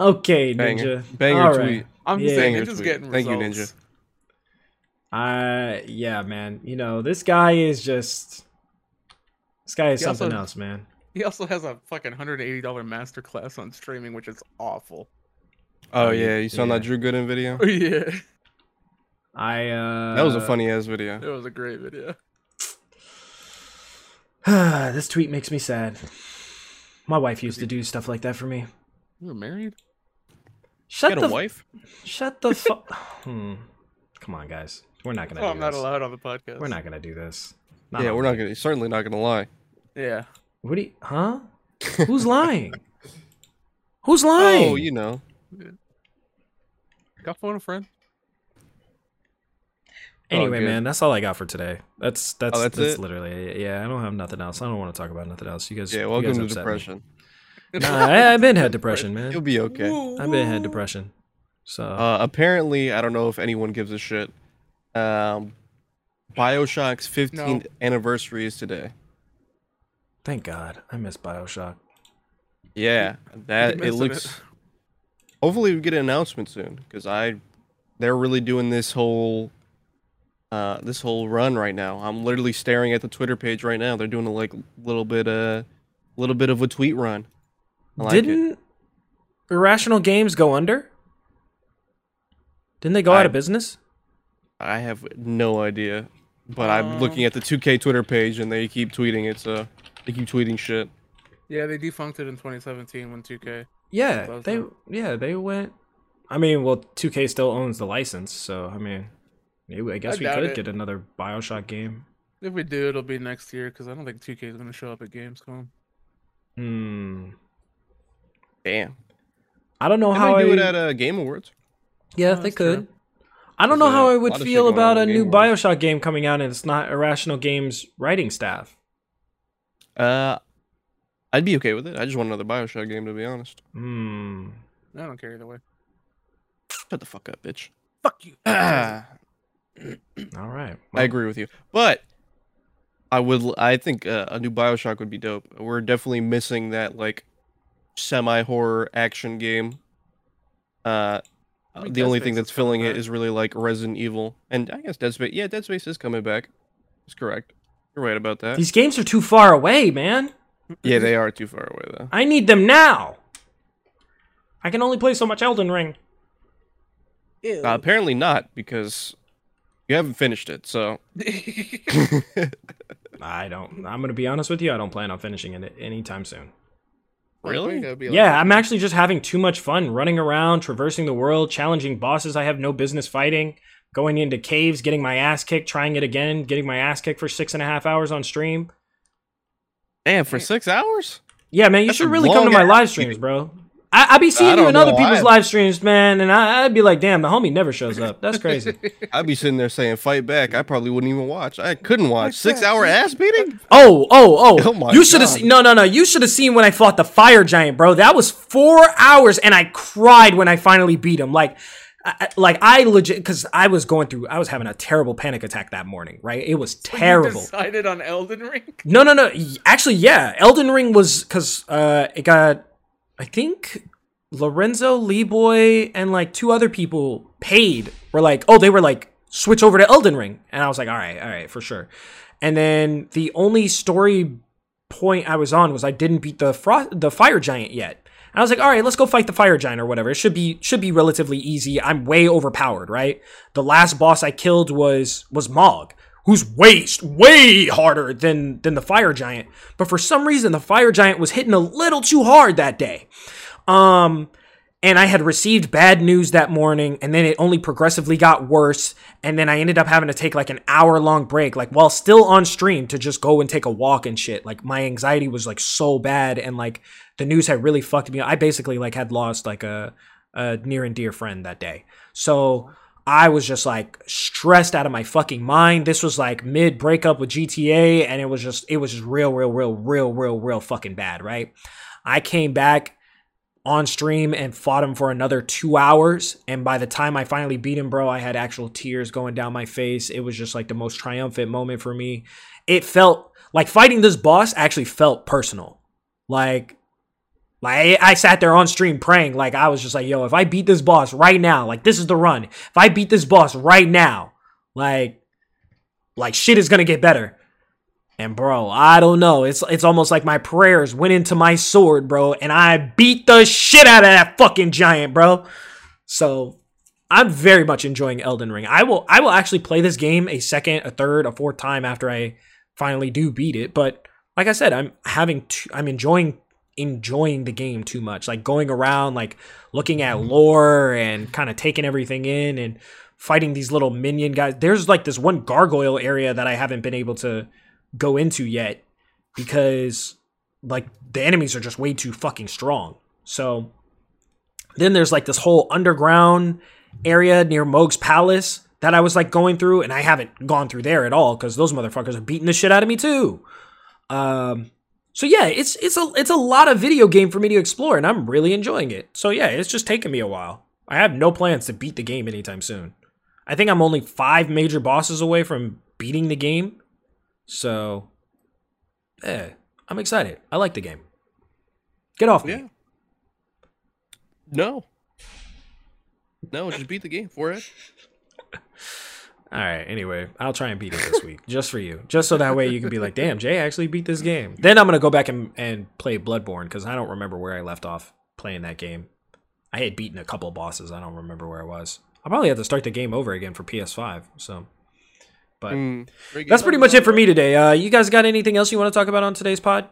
[SPEAKER 1] okay, Ninja.
[SPEAKER 2] Banger
[SPEAKER 1] All right.
[SPEAKER 2] tweet.
[SPEAKER 5] I'm just
[SPEAKER 1] Yeah.
[SPEAKER 5] saying,
[SPEAKER 2] Banger
[SPEAKER 5] Ninja's
[SPEAKER 2] tweet.
[SPEAKER 5] getting
[SPEAKER 2] Thank you,
[SPEAKER 5] Ninja.
[SPEAKER 1] Uh yeah, man. You know, this guy is just this guy is
[SPEAKER 5] He also-
[SPEAKER 1] something else, man.
[SPEAKER 5] He also has a fucking hundred eighty dollar masterclass on streaming, which is awful.
[SPEAKER 2] Oh yeah, you saw
[SPEAKER 1] Yeah.
[SPEAKER 2] that Drew Gooden video?
[SPEAKER 5] Oh yeah,
[SPEAKER 1] I uh
[SPEAKER 2] That was a funny ass video.
[SPEAKER 5] it was a great video.
[SPEAKER 1] this tweet makes me sad. My wife used to do stuff like that for me.
[SPEAKER 5] You were married?
[SPEAKER 1] Shut
[SPEAKER 2] Got
[SPEAKER 1] the
[SPEAKER 2] a wife?
[SPEAKER 1] shut the fuck. hmm. Come on, guys. We're not gonna.
[SPEAKER 5] Oh,
[SPEAKER 1] do
[SPEAKER 5] I'm not
[SPEAKER 1] this.
[SPEAKER 5] allowed on the podcast.
[SPEAKER 1] We're not gonna do this.
[SPEAKER 2] Yeah, we're not gonna certainly not gonna lie.
[SPEAKER 5] Yeah.
[SPEAKER 1] What do you? Huh? Who's lying? Who's lying?
[SPEAKER 2] Oh, you know.
[SPEAKER 5] Got phone a friend.
[SPEAKER 1] Anyway,
[SPEAKER 2] good.
[SPEAKER 1] man, that's all I got for today. That's that's
[SPEAKER 2] Oh, that's
[SPEAKER 1] that's literally it. Yeah, I don't have nothing else. I don't want to talk about nothing else. You guys,
[SPEAKER 2] Yeah, welcome
[SPEAKER 1] guys
[SPEAKER 2] to depression.
[SPEAKER 1] Nah, I, I've been had depression, man.
[SPEAKER 2] You'll be okay.
[SPEAKER 1] I've been had depression. So
[SPEAKER 2] Uh, apparently, I don't know if anyone gives a shit. Um, Bioshock's 15th anniversary is today.
[SPEAKER 1] thank God, I miss Bioshock.
[SPEAKER 2] Yeah, that
[SPEAKER 5] missing
[SPEAKER 2] it
[SPEAKER 5] it.
[SPEAKER 2] looks. Hopefully, we get an announcement soon because I, they're really doing this whole, uh, this whole run right now. I'm literally staring at the Twitter page right now. They're doing a like little bit, uh, little bit of a tweet run. I like.
[SPEAKER 1] Didn't Irrational Games go under? Didn't they go out of business?
[SPEAKER 2] I have no idea, but I'm looking at the 2K Twitter page and they keep tweeting it. So they keep tweeting shit.
[SPEAKER 5] Yeah, they defunked it in 2017 when 2K.
[SPEAKER 1] Yeah, they
[SPEAKER 5] enough.
[SPEAKER 1] yeah they went. I mean, well, 2K still owns the license, so I mean, maybe I guess
[SPEAKER 5] I
[SPEAKER 1] we could
[SPEAKER 5] it.
[SPEAKER 1] get another Bioshock game.
[SPEAKER 5] If we do, it'll be next year because I don't think 2K is going to show up at Gamescom.
[SPEAKER 1] Hmm.
[SPEAKER 2] Damn.
[SPEAKER 1] I don't know
[SPEAKER 2] They
[SPEAKER 1] how
[SPEAKER 2] might
[SPEAKER 1] I.
[SPEAKER 2] do it at uh, Game Awards.
[SPEAKER 1] yeah,
[SPEAKER 5] Oh,
[SPEAKER 1] they
[SPEAKER 5] that's true.
[SPEAKER 1] could. I don't know how I would
[SPEAKER 2] lot of shit
[SPEAKER 1] feel about a new
[SPEAKER 2] Game Awards.
[SPEAKER 1] Bioshock game coming out and it's not Irrational Games writing staff.
[SPEAKER 2] Uh, I'd be okay with it. I just want another Bioshock game, to be honest.
[SPEAKER 1] Hmm.
[SPEAKER 5] I don't care either way.
[SPEAKER 2] Shut the fuck up, bitch.
[SPEAKER 5] Fuck you.
[SPEAKER 2] I
[SPEAKER 1] All right.
[SPEAKER 2] I agree with you, but I would. I think uh, a new Bioshock would be dope. We're definitely missing that like semi horror action game. Uh,
[SPEAKER 5] I mean,
[SPEAKER 2] the
[SPEAKER 5] Dead
[SPEAKER 2] only
[SPEAKER 5] Space
[SPEAKER 2] thing that's filling
[SPEAKER 5] coming
[SPEAKER 2] it
[SPEAKER 5] back.
[SPEAKER 2] is really like Resident Evil, and I guess Dead Space. Yeah, Dead Space is coming back. That's correct. You're right about that.
[SPEAKER 1] These games are too far away, man.
[SPEAKER 2] yeah, they are too far away though.
[SPEAKER 1] I need them now. I can only play so much Elden Ring.
[SPEAKER 2] Uh, apparently not because you haven't finished it. So
[SPEAKER 1] I don't. I'm gonna be honest with you. I don't plan on finishing it anytime soon.
[SPEAKER 2] Really?
[SPEAKER 5] Gotta be like
[SPEAKER 1] Yeah. I'm actually just having too much fun running around, traversing the world, challenging bosses I have no business fighting, going into caves, getting my ass kicked, trying it again, getting my ass kicked for six and a half hours on stream.
[SPEAKER 2] Damn, for six hours?
[SPEAKER 1] Yeah, man, you
[SPEAKER 2] That's
[SPEAKER 1] should really come to my live streams, bro. I, I be seeing you
[SPEAKER 2] don't
[SPEAKER 1] in other people's
[SPEAKER 2] I-
[SPEAKER 1] live streams, man, and I, I'd be like, damn, the homie never shows up. That's crazy.
[SPEAKER 2] I'd be sitting there saying, fight back. I probably wouldn't even watch. I couldn't watch. Six hour ass beating?
[SPEAKER 1] Oh, oh, oh!
[SPEAKER 2] Oh my
[SPEAKER 1] you should have seen. No, no, no! You should have seen when I fought the fire giant, bro. That was four hours, and I cried when I finally beat him. Like, I, I- like I legit because I was going through. I was having a terrible panic attack that morning. Right? It was
[SPEAKER 5] You
[SPEAKER 1] terrible.
[SPEAKER 5] decided on Elden Ring.
[SPEAKER 1] No, no, no. Actually, yeah. Elden Ring was because uh, it got, I think, Lorenzo, Lee Boy, and like two other people paid. Were like, oh, they were like, switch over to Elden Ring, and I was like, all right, all right, for sure. And then the only story point I was on was I didn't beat the fro- the fire giant yet. And I was like, all right, let's go fight the fire giant or whatever. It should be should be relatively easy. I'm way overpowered, right? The last boss I killed was was Mohg, who's way way harder than than the fire giant. But for some reason, the fire giant was hitting a little too hard that day. Um, and I had received bad news that morning, and then it only progressively got worse. And then I ended up having to take like an hour long break, like while still on stream, to just go and take a walk and shit. Like my anxiety was like so bad, and like the news had really fucked me. up. I basically like had lost like a a near and dear friend that day, so I was just like stressed out of my fucking mind. This was like mid breakup with GTA, and it was just it was just real, real, real, real, real, real fucking bad, right? I came back on stream and fought him for another two hours. And by the time I finally beat him, bro, I had actual tears going down my face. It was just like the most triumphant moment for me. It felt like fighting this boss actually felt personal. Like, like I sat there on stream praying. Like I was just like, yo, if I beat this boss right now, like this is the run. If I beat this boss right now, like, like shit is gonna get better. And bro, I don't know. It's it's almost like my prayers went into my sword, bro, and I beat the shit out of that fucking giant, bro. So I'm very much enjoying Elden Ring. I will I will actually play this game a second, a third, a fourth time after I finally do beat it. But like I said, I'm having I'm enjoying enjoying the game too much. Like going around, like looking at lore and kind of taking everything in and fighting these little minion guys. There's like this one gargoyle area that I haven't been able to go into yet because like the enemies are just way too fucking strong. So then there's like this whole underground area near Mohg's palace that I was like going through, and I haven't gone through there at all because those motherfuckers are beating the shit out of me too. Um, so yeah, it's it's a it's a lot of video game for me to explore, and I'm really enjoying it. So yeah, it's just taking me a while. I have no plans to beat the game anytime soon. I think I'm only five major bosses away from beating the game. So, yeah, I'm excited. I like the game. Get off me.
[SPEAKER 2] Yeah. No. No, just beat the game for it.
[SPEAKER 1] All right. Anyway, I'll try and beat it this week, just for you, just so that way you can be like, "Damn, Jay actually beat this game." Then I'm gonna go back and, and play Bloodborne because I don't remember where I left off playing that game. I had beaten a couple bosses. I don't remember where I was. I'll probably have to start the game over again for PS5. So, but
[SPEAKER 2] Mm,
[SPEAKER 1] that's pretty much it for me today. Uh, you guys got anything else you want to talk about on today's pod?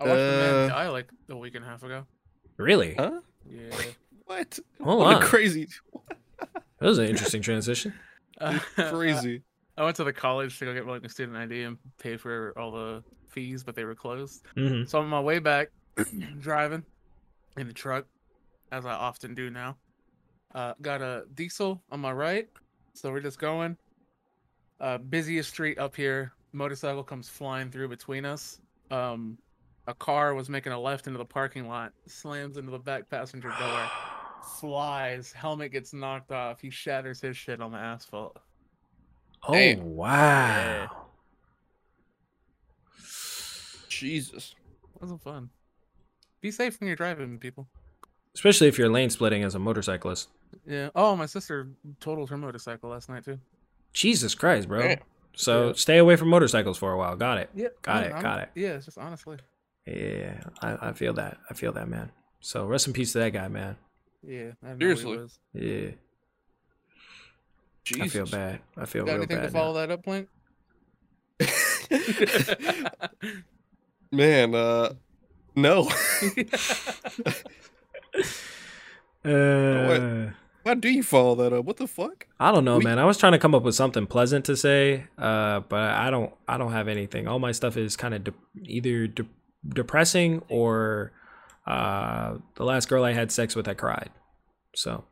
[SPEAKER 5] I watched the man
[SPEAKER 2] Uh,
[SPEAKER 5] die like a week and a half ago.
[SPEAKER 1] Really?
[SPEAKER 2] Huh?
[SPEAKER 5] Yeah.
[SPEAKER 2] What?
[SPEAKER 1] Hold
[SPEAKER 2] what
[SPEAKER 1] on.
[SPEAKER 2] a crazy,
[SPEAKER 1] That was an interesting transition.
[SPEAKER 5] Uh,
[SPEAKER 2] crazy.
[SPEAKER 5] I went to the college to go get like a student ID and pay for all the fees, but they were closed.
[SPEAKER 1] hmm
[SPEAKER 5] So on my way back, driving in the truck, as I often do now. Uh, got a diesel on my right, so we're just going. Uh, busiest street up here. Motorcycle comes flying through between us. Um, a car was making a left into the parking lot, slams into the back passenger door, flies. Helmet gets knocked off. He shatters his shit on the asphalt.
[SPEAKER 1] Oh
[SPEAKER 2] Damn.
[SPEAKER 1] wow!
[SPEAKER 2] Jesus.
[SPEAKER 5] Wasn't fun. Be safe when you're driving, people.
[SPEAKER 1] Especially if you're lane splitting as a motorcyclist.
[SPEAKER 5] Yeah. Oh, my sister totaled her motorcycle last night too.
[SPEAKER 1] Jesus Christ, bro.
[SPEAKER 2] Damn.
[SPEAKER 1] So
[SPEAKER 5] Yeah.
[SPEAKER 1] stay away from motorcycles for a while. Got it.
[SPEAKER 5] Yeah.
[SPEAKER 1] Got
[SPEAKER 5] I'm-
[SPEAKER 1] it,
[SPEAKER 5] I'm-
[SPEAKER 1] got it.
[SPEAKER 5] Yeah, it's just honestly.
[SPEAKER 1] Yeah, I, I feel that. I feel that, man. So rest in peace to that guy, man.
[SPEAKER 5] Yeah. I didn't know who he
[SPEAKER 2] Seriously.
[SPEAKER 5] was.
[SPEAKER 1] Yeah,
[SPEAKER 2] Jesus.
[SPEAKER 1] I feel bad. I feel
[SPEAKER 5] Got
[SPEAKER 1] real
[SPEAKER 5] anything
[SPEAKER 1] bad.
[SPEAKER 5] to follow
[SPEAKER 1] now.
[SPEAKER 5] that up, Plank?
[SPEAKER 2] Man, uh, no.
[SPEAKER 1] Uh,
[SPEAKER 2] Why do you follow that up? What the fuck?
[SPEAKER 1] I don't know,
[SPEAKER 2] We-
[SPEAKER 1] man. I was trying to come up with something pleasant to say, uh, but I don't. I don't have anything. All my stuff is kind of de- either de- depressing or uh, the last girl I had sex with, I cried. So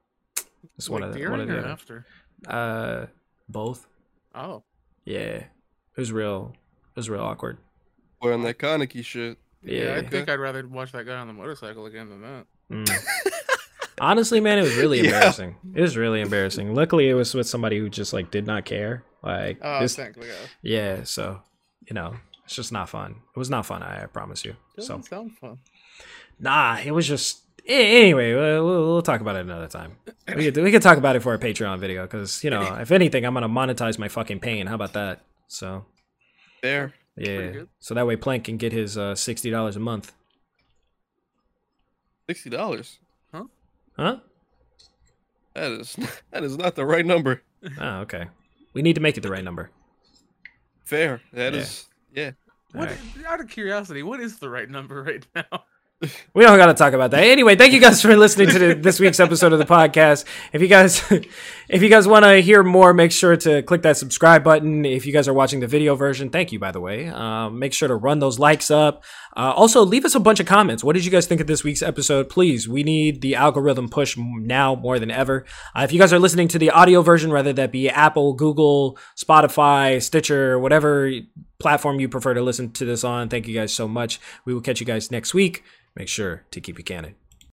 [SPEAKER 1] it's one of the,
[SPEAKER 5] during
[SPEAKER 1] one of the
[SPEAKER 5] after?
[SPEAKER 1] Uh, both.
[SPEAKER 5] Oh,
[SPEAKER 1] Yeah, it was real. It was real awkward.
[SPEAKER 2] Wearing that Kaneki shit.
[SPEAKER 5] yeah.
[SPEAKER 1] Yeah.
[SPEAKER 5] I think I'd rather watch that guy on the motorcycle again than that.
[SPEAKER 1] Mm. Honestly, man, it was really
[SPEAKER 2] Yeah.
[SPEAKER 1] embarrassing. It was really embarrassing. Luckily, it was with somebody who just like did not care. Like
[SPEAKER 5] Oh,
[SPEAKER 1] this,
[SPEAKER 5] thank God.
[SPEAKER 1] yeah. So you know, it's just not fun. It was not fun. I, I promise you. So
[SPEAKER 5] Doesn't sound fun.
[SPEAKER 1] Nah, it was just. Anyway, we'll, we'll we'll talk about it another time. We could, we could talk about it for a Patreon video because you know, if anything, I'm gonna monetize my fucking pain. How about that? So
[SPEAKER 2] There.
[SPEAKER 1] yeah, so that way Plank can get his uh, sixty dollars a month.
[SPEAKER 2] Sixty dollars.
[SPEAKER 1] Huh? Huh?
[SPEAKER 2] That is that is not the right number.
[SPEAKER 1] Oh, okay. We need to make it the right number.
[SPEAKER 2] Fair. That
[SPEAKER 1] Yeah.
[SPEAKER 2] is yeah.
[SPEAKER 5] What,
[SPEAKER 1] Alright.
[SPEAKER 5] Out of curiosity, what is the right number right now?
[SPEAKER 1] We don't got to talk about that. Anyway, thank you guys for listening to this week's episode of the podcast. If you guys, if you guys want to hear more, make sure to click that subscribe button. If you guys are watching the video version, thank you, by the way. Um, make sure to run those likes up. Uh, also, leave us a bunch of comments. What did you guys think of this week's episode? Please, we need the algorithm push now more than ever. Uh, if you guys are listening to the audio version, whether that be Apple, Google, Spotify, Stitcher, whatever platform you prefer to listen to this on, thank you guys so much. We will catch you guys next week. Make sure to keep it canon.